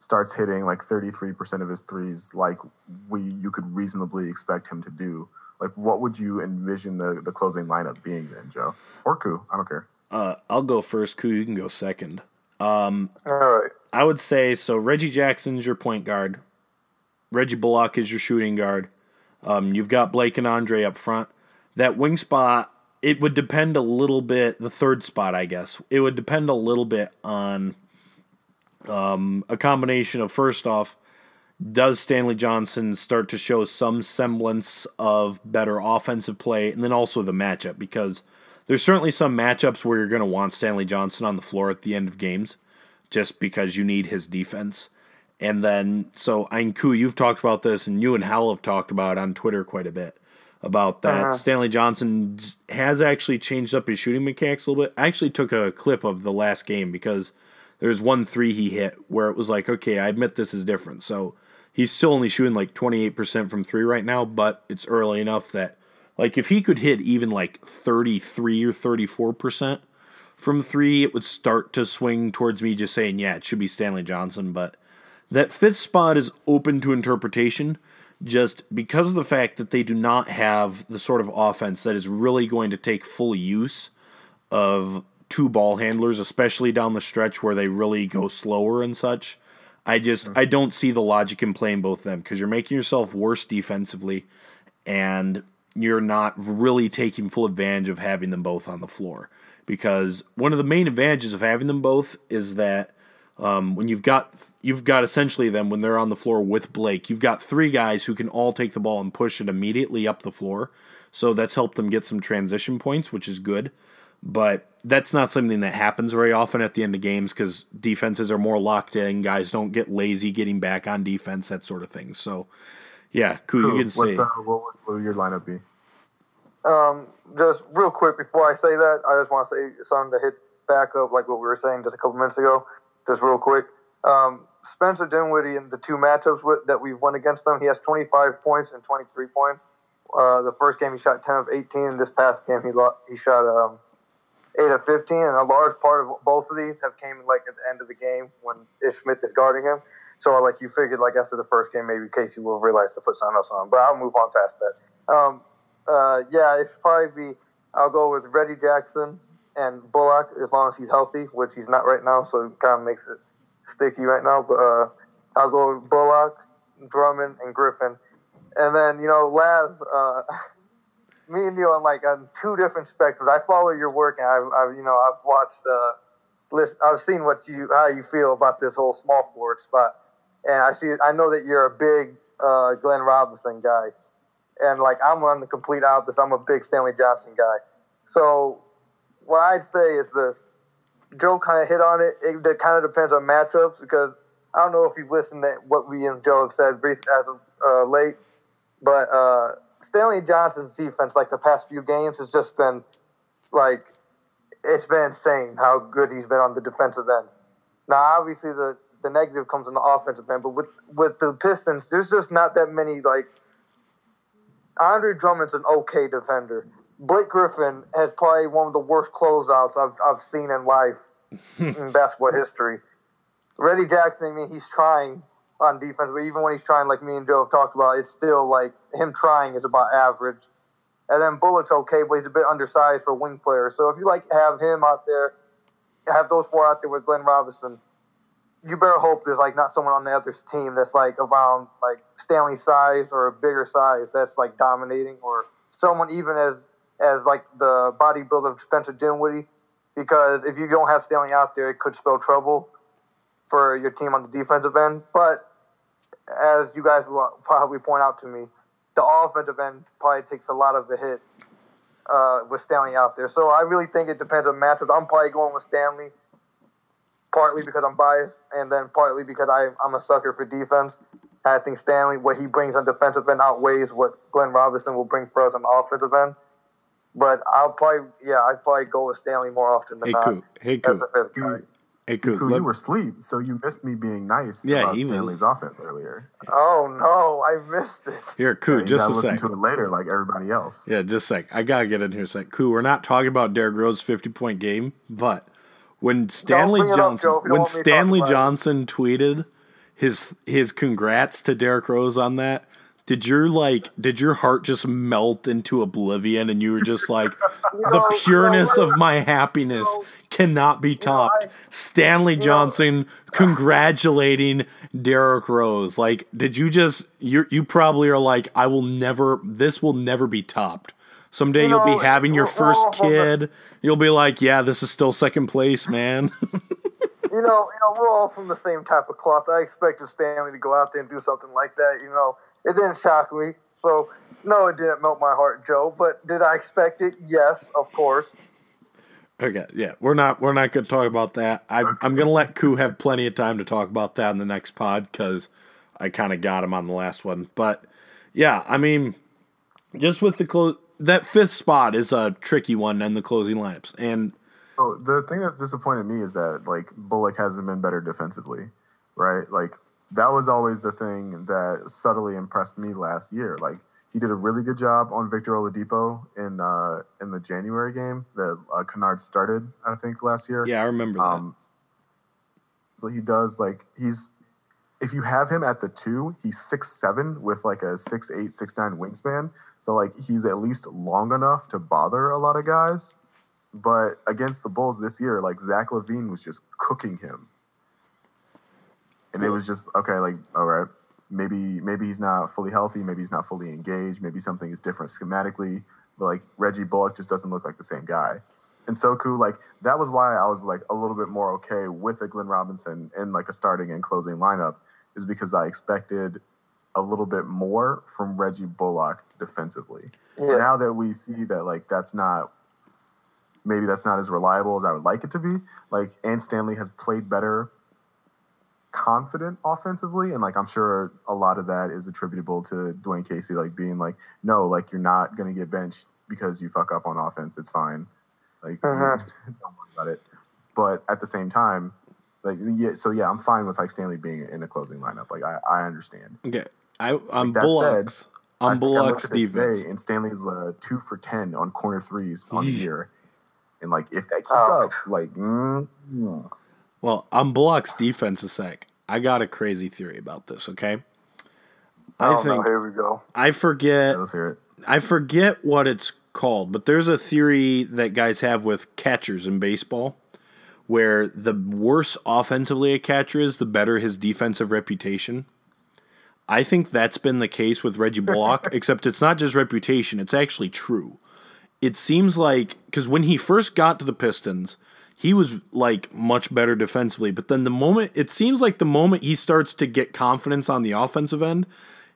starts hitting like 33% of his threes like we you could reasonably expect him to do like what would you envision the, the closing lineup being then joe? Or Koo i don't care. Uh, i'll go first. Koo you can go second. Um, all right. I would say so reggie jackson's your point guard reggie bullock is your shooting guard. Um, you've got blake and andre up front. That wing spot it would depend a little bit the third spot i guess. It would depend a little bit on um, a combination of first off, does Stanley Johnson start to show some semblance of better offensive play, and then also the matchup because there's certainly some matchups where you're going to want Stanley Johnson on the floor at the end of games, just because you need his defense. And then, so Ainku, you've talked about this, and you and Hal have talked about on Twitter quite a bit about that. Uh-huh. Stanley Johnson has actually changed up his shooting mechanics a little bit. I actually took a clip of the last game because – there's one three he hit where it was like, okay, I admit this is different. So he's still only shooting like 28% from three right now, but it's early enough that, like, if he could hit even like 33 or 34% from three, it would start to swing towards me just saying, yeah, it should be Stanley Johnson. But that fifth spot is open to interpretation just because of the fact that they do not have the sort of offense that is really going to take full use of two ball handlers, especially down the stretch where they really go slower and such. I just hmm. I don't see the logic in playing both of them because you're making yourself worse defensively, and you're not really taking full advantage of having them both on the floor. Because one of the main advantages of having them both is that um, when you've got you've got essentially them when they're on the floor with Blake, you've got three guys who can all take the ball and push it immediately up the floor. So that's helped them get some transition points, which is good. But that's not something that happens very often at the end of games because defenses are more locked in. Guys don't get lazy getting back on defense, that sort of thing. So, yeah, cool. You can say. Uh, what, what would your lineup be? Um, just real quick before I say that, I just want to say something to hit back up, like what we were saying just a couple minutes ago. Just real quick. Um, Spencer Dinwiddie in the two matchups with, that we've won against them, he has 25 points and 23 points. Uh, the first game he shot 10 of 18. This past game he he shot um, eight of 15, and a large part of both of these have came like at the end of the game when Ish Smith is guarding him. So like you figured like after the first game maybe Casey will realize to put else on, but I'll move on past that. Um, uh, yeah, it should probably be. I'll go with Reggie Jackson and Bullock as long as he's healthy, which he's not right now, so it kind of makes it sticky right now. But uh, I'll go Bullock, Drummond, and Griffin, and then you know Laz. Uh, <laughs> me and you on like on two different spectrums. I follow your work, and I've, I've you know I've watched, uh, list, I've seen what you how you feel about this whole small forward spot, and I see I know that you're a big uh, Glenn Robinson guy, and like I'm on the complete opposite. I'm a big Stanley Johnson guy. So what I'd say is this: Joe kind of hit on it. It, it kind of depends on matchups because I don't know if you've listened to what we and Joe have said brief as of uh, late, but. Uh, Stanley Johnson's defense, like the past few games, has just been like it's been insane how good he's been on the defensive end. Now, obviously, the the negative comes on the offensive end, but with with the Pistons, there's just not that many like. Andre Drummond's an okay defender. Blake Griffin has probably one of the worst closeouts I've I've seen in life <laughs> in basketball history. Reggie Jackson, I mean, he's trying, on defense, but even when he's trying, like me and Joe have talked about, it's still like him trying is about average. And then Bullock's okay, but he's a bit undersized for a wing player. So if you like have him out there, have those four out there with Glenn Robinson, you better hope there's like not someone on the other team that's like around like Stanley size or a bigger size that's like dominating, or someone even as as like the bodybuilder of Spencer Dinwiddie. Because if you don't have Stanley out there, it could spell trouble for your team on the defensive end. But as you guys will probably point out to me, the offensive end probably takes a lot of the hit uh, with Stanley out there. So I really think it depends on matchups. I'm probably going with Stanley, partly because I'm biased, and then partly because I, I'm a sucker for defense. I think Stanley, what he brings on defensive end outweighs what Glenn Robinson will bring for us on the offensive end. But I'll probably, yeah, I'd probably go with Stanley more often than Hey, not. Koo. Hey, As Koo. the fifth guy. Hey, Cool, Koo. Let- you were asleep, so you missed me being nice Yeah, about he was- Stanley's offense earlier. Oh no, I missed it. Here, Koo, you just gotta a listen sec. to it later, like everybody else. Yeah, just a sec. I gotta get in here a sec. Koo, we're not talking about Derrick Rose' fifty point game, but when Stanley bring it up, Johnson Joe, if you don't when want me to talk Stanley about it. Johnson tweeted his his congrats to Derrick Rose on that, did your like did your heart just melt into oblivion and you were just like <laughs> the pureness no, of my happiness no. cannot be topped. I- Stanley Johnson congratulating Derrick Rose. Like, did you just you you probably are like, I will never this will never be topped. Someday You you'll know, be having your first all from the- kid. You'll be like, yeah, this is still second place, man. <laughs> You know, you know, we're all from the same type of cloth. I expected Stanley to go out there and do something like that. You know, it didn't shock me. So, no, it didn't melt my heart, Joe. But did I expect it? Yes, of course. okay, yeah, we're not we're not gonna talk about that. I, I'm gonna let Koo have plenty of time to talk about that in the next pod because I kind of got him on the last one. But yeah, I mean, just with the close, that fifth spot is a tricky one in the closing lineups, and So the thing that's disappointed me is that like Bullock hasn't been better defensively, right? Like that was always the thing that subtly impressed me last year. Like he did a really good job on Victor Oladipo in uh, in the January game that uh, Kennard started, I think, last year. yeah, I remember that. Um, so he does like he's if you have him at the two, he's six seven with like a six eight six nine wingspan. So like he's at least long enough to bother a lot of guys. But against the Bulls this year, like Zach LaVine was just cooking him, and it was just okay. Like all right, maybe maybe he's not fully healthy, maybe he's not fully engaged, maybe something is different schematically. But like Reggie Bullock just doesn't look like the same guy and Soku, like that was why I was like a little bit more okay with a Glenn Robinson in like a starting and closing lineup, is because I expected a little bit more from Reggie Bullock defensively. Yeah. Now that we see that like that's not maybe that's not as reliable as I would like it to be, like and Stanley has played better confident offensively and like I'm sure a lot of that is attributable to Dwane Casey like being like no like you're not going to get benched because you fuck up on offense it's fine like Mhm. <laughs> don't worry about it but at the same time like yeah so yeah I'm fine with like Stanley being in the closing lineup like I, I understand Okay, I on that Bullock's I on think I Bullock's looked at defense. and Stanley's uh, two for ten on corner threes on the year and like if that keeps Oh. up like mm, mm. Well, on Bullock's defense, a sec. I got a crazy theory about this. Okay, I I don't know. think Here we go. I forget. yeah, let's hear it I forget what it's called, but there's a theory that guys have with catchers in baseball where the worse offensively a catcher is, the better his defensive reputation. I think that's been the case with Reggie Bullock, <laughs> except it's not just reputation, it's actually true. It seems like because when he first got to the Pistons, he was like much better defensively, but then the moment it seems like the moment he starts to get confidence on the offensive end,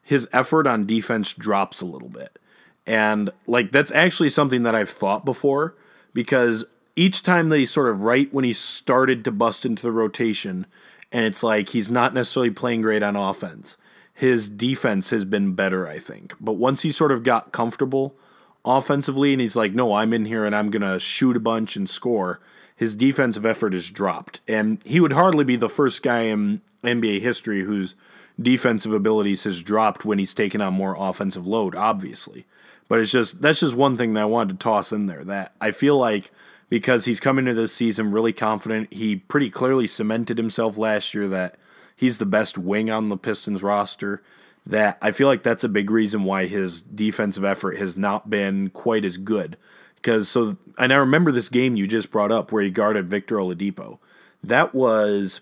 his effort on defense drops a little bit. And like that's actually something that I've thought before because each time that he's sort of right when he started to bust into the rotation and it's like he's not necessarily playing great on offense. His defense has been better, I think. But once he sort of got comfortable offensively and he's like, "No, I'm in here and I'm going to shoot a bunch and score." His defensive effort has dropped. And he would hardly be the first guy in NBA history whose defensive abilities has dropped when he's taken on more offensive load, obviously. But it's just that's just one thing that I wanted to toss in there. That I feel like because he's coming into this season really confident, he pretty clearly cemented himself last year that he's the best wing on the Pistons roster. That I feel like that's a big reason why his defensive effort has not been quite as good. Because so, and I remember this game you just brought up where he guarded Victor Oladipo. That was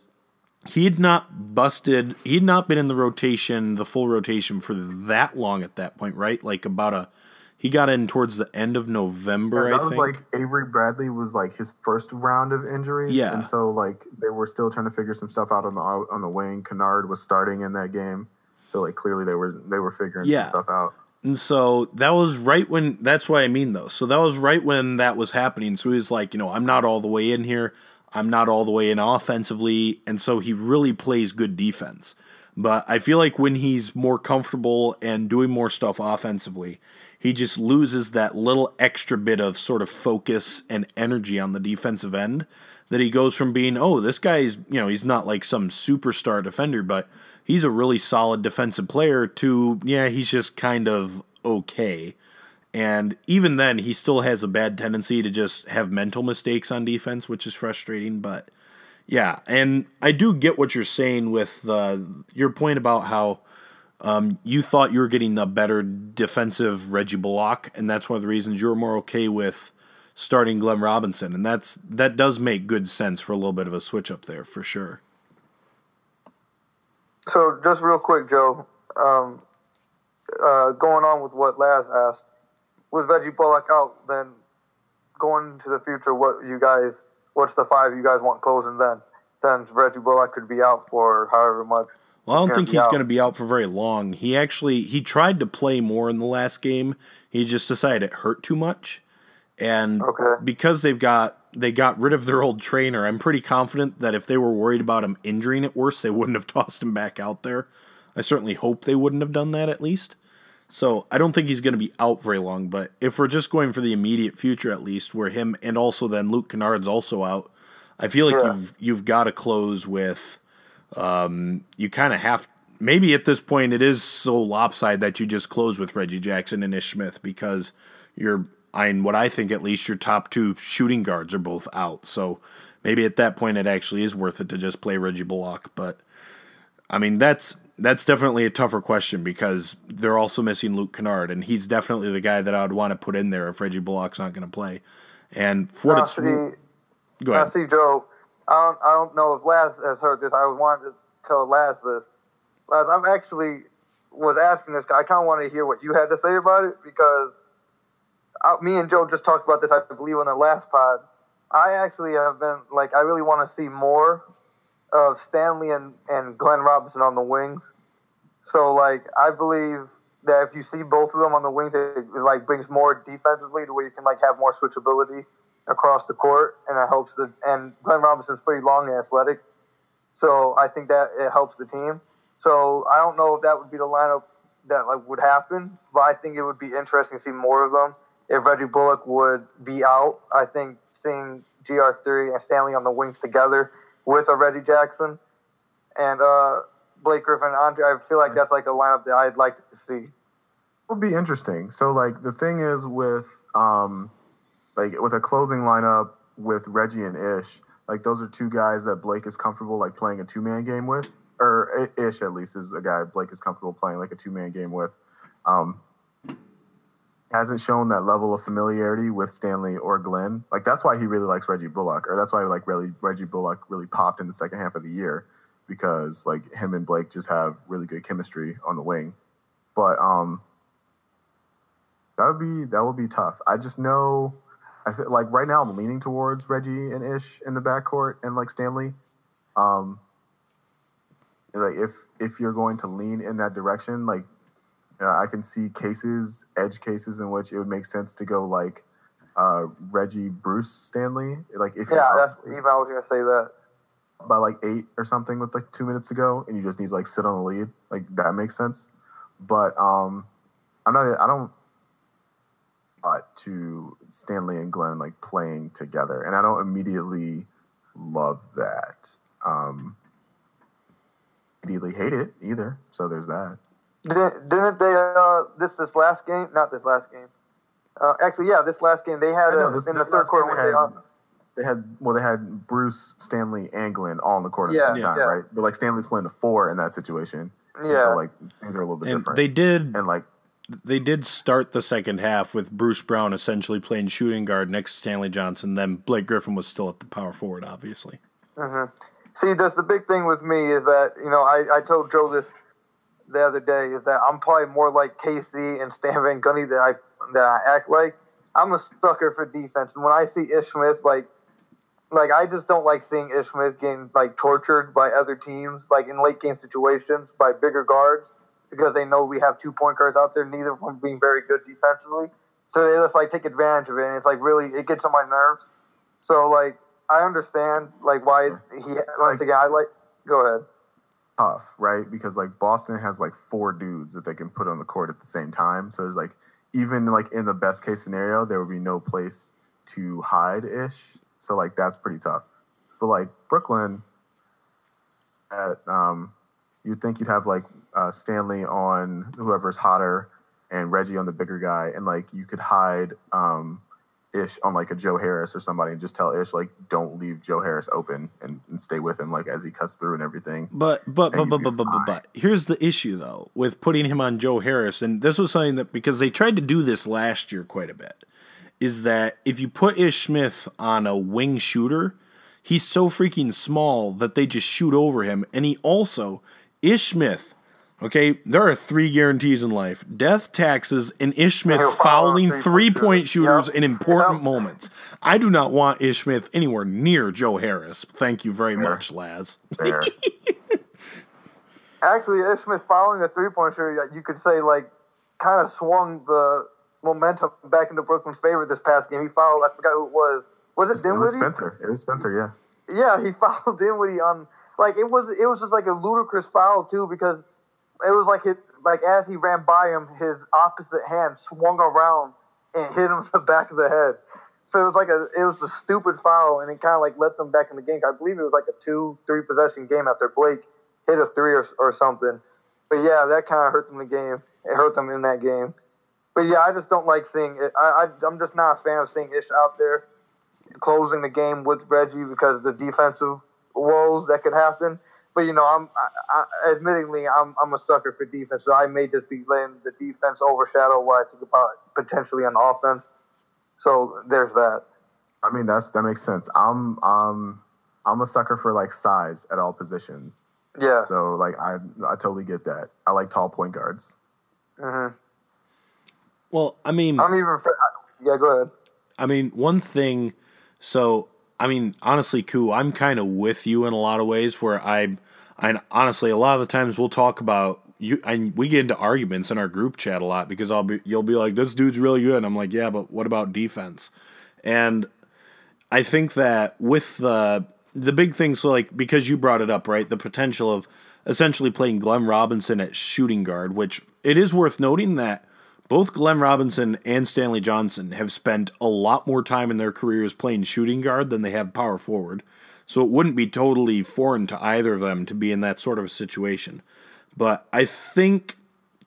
he had not busted he had not been in the rotation the full rotation for that long at that point right like about a he got in towards the end of november that i was think like Avery Bradley was like his first round of injuries. Yeah. and so like they were still trying to figure some stuff out on the on the wing. Kennard was starting in that game, so like clearly they were they were figuring Yeah. some stuff out. And so that was right when that's what I mean though. So that was right when that was happening. So he was like, you know, I'm not all the way in here. I'm not all the way in offensively, and so he really plays good defense. But I feel like when he's more comfortable and doing more stuff offensively, he just loses that little extra bit of sort of focus and energy on the defensive end that he goes from being, oh, this guy's, you know, he's not like some superstar defender, but he's a really solid defensive player to, yeah, he's just kind of okay. And even then, he still has a bad tendency to just have mental mistakes on defense, which is frustrating. But yeah, and I do get what you're saying with uh, your point about how um, you thought you were getting the better defensive Reggie Bullock, and that's one of the reasons you're more okay with starting Glenn Robinson, and that's that does make good sense for a little bit of a switch up there for sure. So just real quick, Joe, um, uh, going on with what Laz asked, with Reggie Bullock out, then going into the future, what you guys, what's the five you guys want closing then? Since Reggie Bullock could be out for however much. Well, I don't think he's going to be out for very long. He actually he tried to play more in the last game. He just decided it hurt too much, and okay. because they've got they got rid of their old trainer, I'm pretty confident that if they were worried about him injuring it worse, they wouldn't have <laughs> tossed him back out there. I certainly hope they wouldn't have done that at least. So I don't think he's going to be out very long. But if we're just going for the immediate future, at least, where him and also then Luke Kennard's also out, I feel like yeah. you've you've got to close with. Um, you kind of have maybe at this point it is so lopsided that you just close with Reggie Jackson and Ish Smith because you're in what I think at least your top two shooting guards are both out. So maybe at that point it actually is worth it to just play Reggie Bullock. But I mean that's that's definitely a tougher question because they're also missing Luke Kennard, and he's definitely the guy that I would want to put in there if Reggie Bullock's not going to play. And for what it's go ahead. see, Joe. I don't, I don't know if Laz has heard this. I wanted to tell Laz this. Laz, I'm actually was asking this guy. I kind of want to hear what you had to say about it because I, me and Joe just talked about this. I believe on the last pod. I actually have been like, I really want to see more of Stanley and, and Glenn Robinson on the wings. So like I believe that if you see both of them on the wings, it, it like brings more defensively to where you can like have more switchability across the court, and it helps the. And Glenn Robinson's pretty long and athletic, so I think that it helps the team. So I don't know if that would be the lineup that like would happen, but I think it would be interesting to see more of them. If Reggie Bullock would be out, I think seeing GR3 and Stanley on the wings together with a Reggie Jackson and uh, Blake Griffin, and Andre. I feel like that's like a lineup that I'd like to see. Would be interesting. So like the thing is with um, like with a closing lineup with Reggie and Ish, like those are two guys that Blake is comfortable like playing a two man game with, or Ish at least is a guy Blake is comfortable playing like a two man game with. Um, hasn't shown that level of familiarity with Stanley or Glenn. Like that's why he really likes Reggie Bullock, or that's why like really Reggie Bullock really popped in the second half of the year because like him and Blake just have really good chemistry on the wing. But um, that would be that would be tough. I just know, I feel like right now I'm leaning towards Reggie and Ish in the backcourt and like Stanley. Um, like if if you're going to lean in that direction, like uh, I can see cases, edge cases in which it would make sense to go like uh, Reggie Bruce Stanley. Like if yeah, that's even I was gonna say that by like eight or something with like two minutes to go, and you just need to like sit on the lead. Like that makes sense. But um, I'm not. I don't. Uh, to Stanley and Glenn like playing together, and I don't immediately love that. Um, immediately hate it either. So there's that. Didn't, didn't they? Uh, this this last game, not this last game. Uh, actually, yeah, this last game they had know, this, in the third quarter. They had, they had well, they had Bruce, Stanley, and Glenn all in the court at yeah, the same time, yeah. right? But like Stanley's playing the four in that situation. Yeah, so like things are a little bit and different. They did, and like they did start the second half with Bruce Brown essentially playing shooting guard next to Stanley Johnson. Then Blake Griffin was still at the power forward, obviously. Mm-hmm. See, that's the big thing with me is that you know I, I told Joe this the other day is that I'm probably more like Casey and Stan Van Gundy that I that I act like. I'm a sucker for defense, and when I see Ish Smith, like, like I just don't like seeing Ish Smith getting like tortured by other teams, like in late game situations by bigger guards. because they know we have two point guards out there, neither of them being very good defensively. So they just like take advantage of it, and it's like really it gets on my nerves. So like I understand like why he once again I like go ahead. Tough, right? Because like Boston has like four dudes that they can put on the court at the same time. So there's like even like in the best case scenario, there would be no place to hide Ish. So like that's pretty tough. But like Brooklyn, at um, you'd think you'd have like uh, Stanley on whoever's hotter and Reggie on the bigger guy, and like you could hide um, Ish on like a Joe Harris or somebody and just tell Ish like don't leave Joe Harris open and, and stay with him like as he cuts through and everything. But but but but but but, but but here's the issue though with putting him on Joe Harris, and this was something that because they tried to do this last year quite a bit, is that if you put Ish Smith on a wing shooter, he's so freaking small that they just shoot over him, and he also Ish Smith. Okay, there are three guarantees in life: death, taxes, and Ish Smith fouling on three-point three-point shooters shooters. in important Yep. moments. I do not want Ish Smith anywhere near Joe Harris. Thank you very Fair. much, Laz. There. <laughs> Actually, Ish Smith following a three point shooter, you could say like kind of swung the momentum back into Brooklyn's favor this past game. He fouled. I forgot who it was. Was it it was Spencer. It was Spencer. Yeah. Yeah, he <laughs> fouled Dinwiddie on like it was. It was just like a ludicrous foul too because it was like it like as he ran by him, his opposite hand swung around and hit him <laughs> in the back of the head. So it was like a it was a stupid foul, and it kind of like let them back in the game. I believe it was like a two three possession game after Blake hit a three or, or something. But yeah, that kind of hurt them in the game. It hurt them in that game. But yeah, I just don't like seeing it. I, I I'm just not a fan of seeing Ish out there closing the game with Reggie because the defensive woes that could happen. But you know, I'm I, I, admittingly I'm I'm a sucker for defense, so I may just be letting the defense overshadow what I think about potentially on offense. So there's that. I mean that's that makes sense. I'm um I'm a sucker for like size at all positions. Yeah. So like I I totally get that. I like tall point guards. hmm Well, I mean, I'm even. fa- Yeah, go ahead. I mean, one thing. So, I mean, honestly, Koo, I'm kind of with you in a lot of ways. Where I, I honestly, a lot of the times we'll talk about you, and we get into arguments in our group chat a lot because I'll be, you'll be like, this dude's really good. And I'm like, yeah, but what about defense? And I think that with the the big thing, so like because you brought it up, right? The potential of essentially playing Glenn Robinson at shooting guard, which it is worth noting that both Glenn Robinson and Stanley Johnson have spent a lot more time in their careers playing shooting guard than they have power forward. So it wouldn't be totally foreign to either of them to be in that sort of a situation. But I think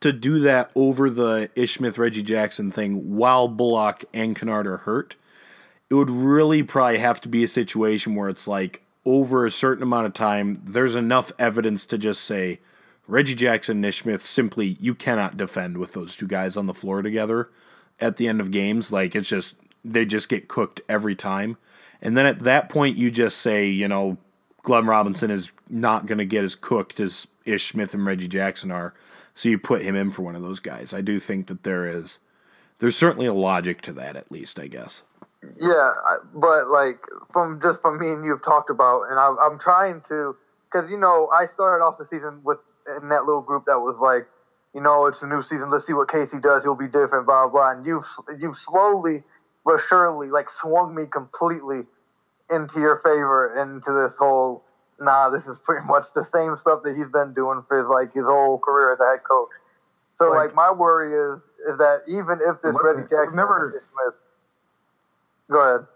to do that over the Ish Smith Reggie Jackson thing while Bullock and Kennard are hurt, it would really probably have to be a situation where it's like over a certain amount of time, there's enough evidence to just say Reggie Jackson and Ish Smith simply you cannot defend with those two guys on the floor together at the end of games. Like it's just they just get cooked every time. And then at that point you just say, you know, Glenn Robinson is not gonna get as cooked as Ish Smith and Reggie Jackson are. So you put him in for one of those guys. I do think that there is there's certainly a logic to that at least, I guess. Yeah, but like from just from me and you've talked about, and I, I'm trying to, because you know I started off the season with in that little group that was like, you know, it's a new season. Let's see what Casey does. He'll be different. Blah blah. And you've you've slowly but surely like swung me completely into your favor into this whole. Nah, this is pretty <laughs> much the same stuff that he's been doing for his like his whole career as a head coach. So Like- like, my worry is is that even if this Reggie Jackson never- Smith, go ahead.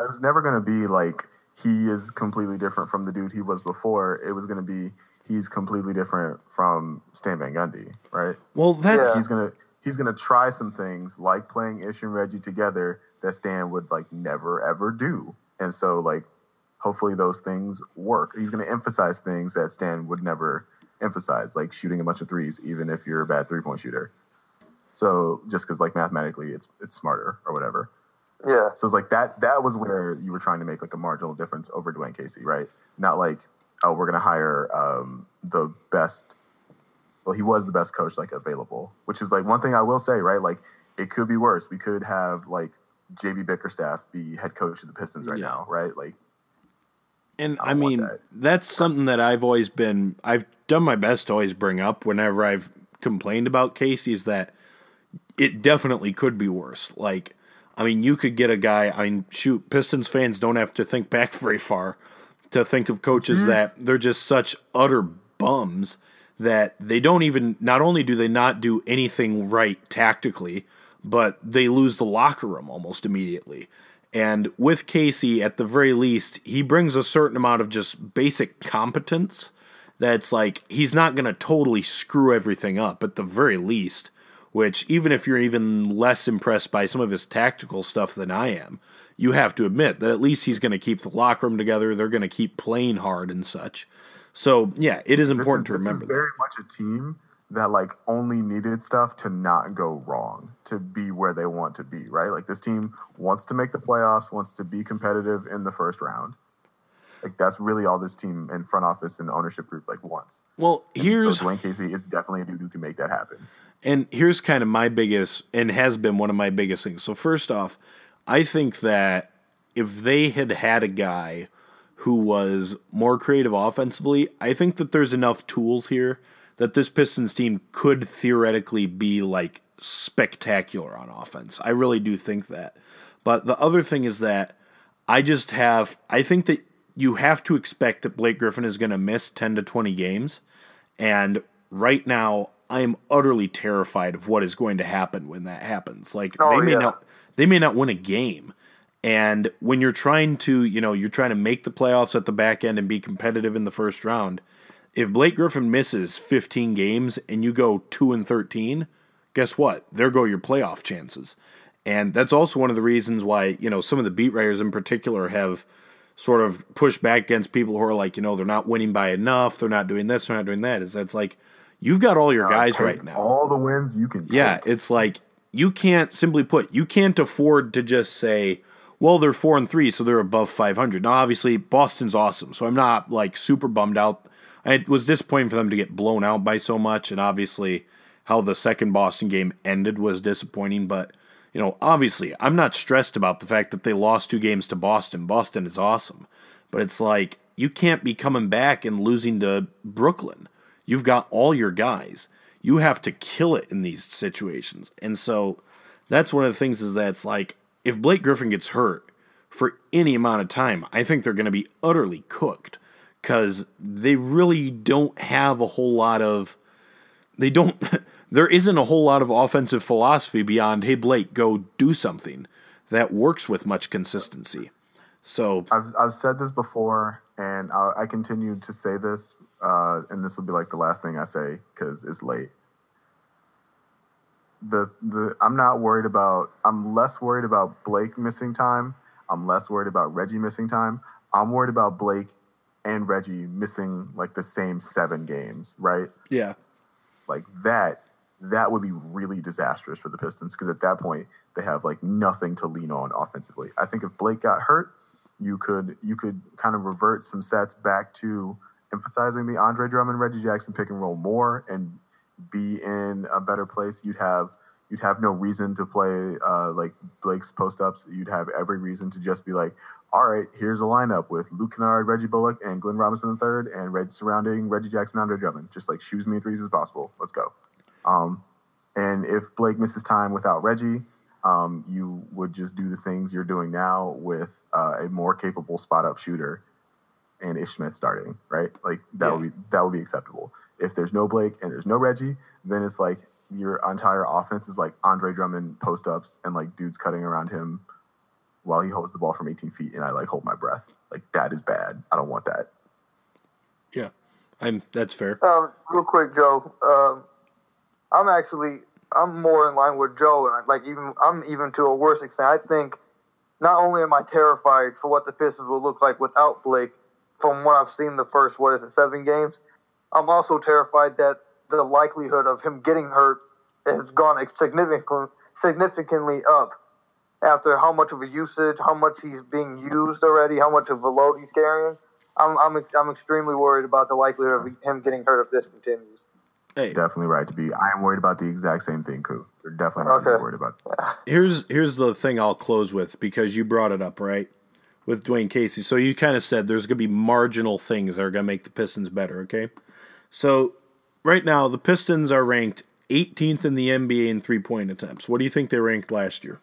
It was never going to be like he is completely different from the dude he was before. It was going to be he's completely different from Stan Van Gundy, right? Well, that's Yeah. He's gonna he's gonna try some things like playing Ish and Reggie together that Stan would like never ever do, and so like hopefully those things work. He's gonna emphasize things that Stan would never emphasize, like shooting a bunch of threes, even if you're a bad three point shooter. So just because like mathematically it's it's smarter or whatever. Yeah. So it's like that. That was where you were trying to make like a marginal difference over Dwane Casey, right? Not like, oh, we're gonna hire um, the best. Well, he was the best coach like available, which is like one thing I will say, right? Like it could be worse. We could have like JB Bickerstaff be head coach of the Pistons right Yeah. now, right? Like And I I, mean, that. that's something that I've always been, I've done my best to always bring up whenever I've complained about Casey is that it definitely could be worse. Like, I mean, you could get a guy. I mean, shoot, Pistons fans don't have to think back <laughs> very far to think of coaches that they're just such utter bums that they don't even. Not only do they not do anything right tactically, but they lose the locker room almost immediately. And with Casey, at the very least, he brings a certain amount of just basic competence that's like he's not going to totally screw everything up at the very least. Which, even if you're even less impressed by some of his tactical stuff than I am, you have to admit that at least he's going to keep the locker room together. They're going to keep playing hard and such. So, yeah, it is important is, to remember this is very much a team that like only needed stuff to not go wrong to be where they want to be right like this team wants to make the playoffs wants to be competitive in the first round like that's really all this team and front office and ownership group like wants Well, And here's so Dwane Casey is definitely a dude who can make that happen And here's kind of my biggest, and has been one of my biggest things. So, first off, I think that if they had had a guy who was more creative offensively, I think that there's enough tools here that this Pistons team could theoretically be like spectacular on offense. I really do think that. But the other thing is that I just have, I think that you have to expect that Blake Griffin is going to miss 10 to 20 games. And right now, I am utterly terrified of what is going to happen when that happens. Like Oh, they may yeah. not they may not win a game. And when you're trying to, you know, you're trying to make the playoffs at the back end and be competitive in the first round, if Blake Griffin misses 15 games and you go 2 and 13, guess what? There go your playoff chances. And that's also one of the reasons why, you know, some of the beat writers in particular have sort of pushed back against people who are like, you know, they're not winning by enough, they're not doing this, they're not doing that. Is that's like you've got all your guys right now. all the wins you can Yeah, it's like you can't simply put you can't afford to just say, well, they're four and three, so they're above five hundred. Now, obviously, Boston's awesome, so I'm not like super bummed out. It was disappointing for them to get blown out by so much, and obviously, how the second Boston game ended was disappointing. But you know, obviously, I'm not stressed about the fact that they lost two games to Boston. Boston is awesome, but it's like you can't be coming back and losing to Brooklyn. You've got all your guys. You have to kill it in these situations. And so that's one of the things is that it's like if Blake Griffin gets hurt for any amount of time, I think they're going to be utterly cooked because they really don't have a whole lot of. They don't. <laughs> There isn't a whole lot of offensive philosophy beyond, hey, Blake, go do something that works with much consistency. So, I've I've said this before, and I, I continue to say this, uh, and this will be like the last thing I say because it's late. The the I'm not worried about. I'm less worried about Blake missing time. I'm less worried about Reggie missing time. I'm worried about Blake and Reggie missing like the same seven games, right? yeah. like that that would be really disastrous for the Pistons because at that point they have like nothing to lean on offensively. I think if Blake got hurt, you could you could kind of revert some sets back to emphasizing the Andre Drummond Reggie Jackson pick and roll more and be in a better place. You'd have you'd have no reason to play uh, like Blake's post ups. You'd have every reason to just be like, all right, here's a lineup with Luke Kennard, Reggie Bullock, and Glenn Robinson III, and Reg surrounding Reggie Jackson, Andre Drummond. Just like shoot as many threes as possible. Let's go. Um, and if Blake misses time without Reggie, um, you would just do the things you're doing now with uh, a more capable spot up shooter and Ish Smith starting, right? Like that would be that would be acceptable. If there's no Blake and there's no Reggie, then it's like your entire offense is like Andre Drummond post ups and like dudes cutting around him while he holds the ball from 18 feet, and I like hold my breath. Like that is bad. I don't want that. Yeah. I'm that's fair. Um, real quick, Joe. Um, I'm actually I'm more in line with Joe, and like even I'm even to a worse extent. I think not only am I terrified for what the Pistons will look like without Blake, from what I've seen the first what is it seven games, I'm also terrified that the likelihood of him getting hurt has gone significantly significantly up after how much of a usage, how much he's being used already, how much of a load he's carrying. I'm, I'm, I'm extremely worried about the likelihood of him getting hurt if this continues. Hey, Definitely right to be. I am worried about the exact same thing, Koo. You're definitely right to be Okay. worried about that. here's here's the thing I'll close with because you brought it up, right? With Dwane Casey. So you kind of said there's going to be marginal things that are going to make the Pistons better, okay? So right now the Pistons are ranked 18th in the NBA in three point attempts. What do you think they ranked last year?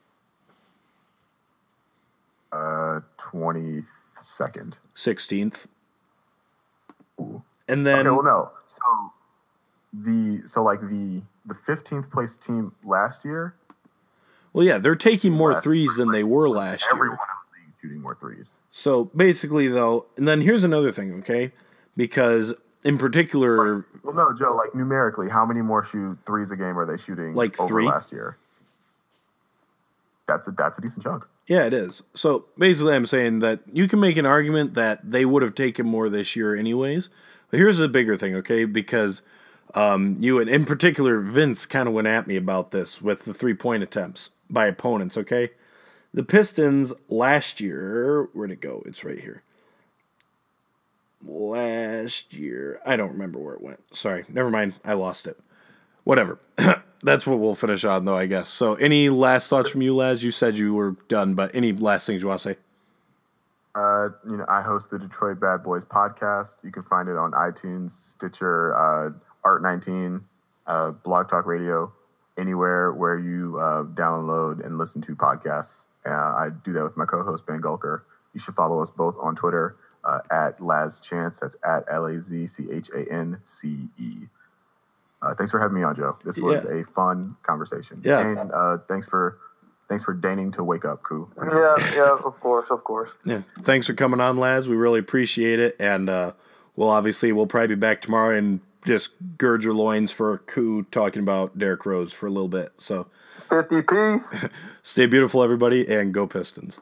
Uh, twenty second. 16th. And then Okay, well, no. So the so like the the fifteenth place team last year. well, yeah, they're taking more threes than they were last Everyone year. in the league shooting more threes. So basically, though, and then here's another thing, okay? Because in particular, Well, no, Joe. Like numerically, how many more shoot threes a game are they shooting? Like over three? last year. That's a that's a decent chunk. Yeah, it is. So basically, I'm saying that you can make an argument that they would have taken more this year, anyways. But here's the bigger thing, okay? Because um, you and in particular, Vince kind of went at me about this with the three point attempts by opponents, okay? The Pistons last year, where'd it go? It's right here. Last year, I don't remember where it went. Sorry, never mind. I lost it. Whatever. <clears throat> That's what we'll finish on, though, I guess. So, any last thoughts from you, Laz? You said you were done, but any last things you want to say? Uh, you know, I host the Detroit Bad Boys podcast. You can find it on iTunes, Stitcher, uh, Art19, uh, Blog Talk Radio, anywhere where you uh, download and listen to podcasts. Uh, I do that with my co-host Ben Gulker. You should follow us both on Twitter uh, at Laz Chance. That's at L A Z C H A N C E. Uh, thanks for having me on, Joe. This was Yeah. a fun conversation. Yeah. and uh, thanks for thanks for deigning to wake up, Koo. Yeah, yeah, of course, of course. Yeah. Thanks for coming on, Laz. We really appreciate it. And uh, we'll obviously, we'll probably be back tomorrow and just gird your loins for a Koo talking about Derrick Rose for a little bit. So 50 piece. <laughs> stay beautiful, everybody, and go Pistons.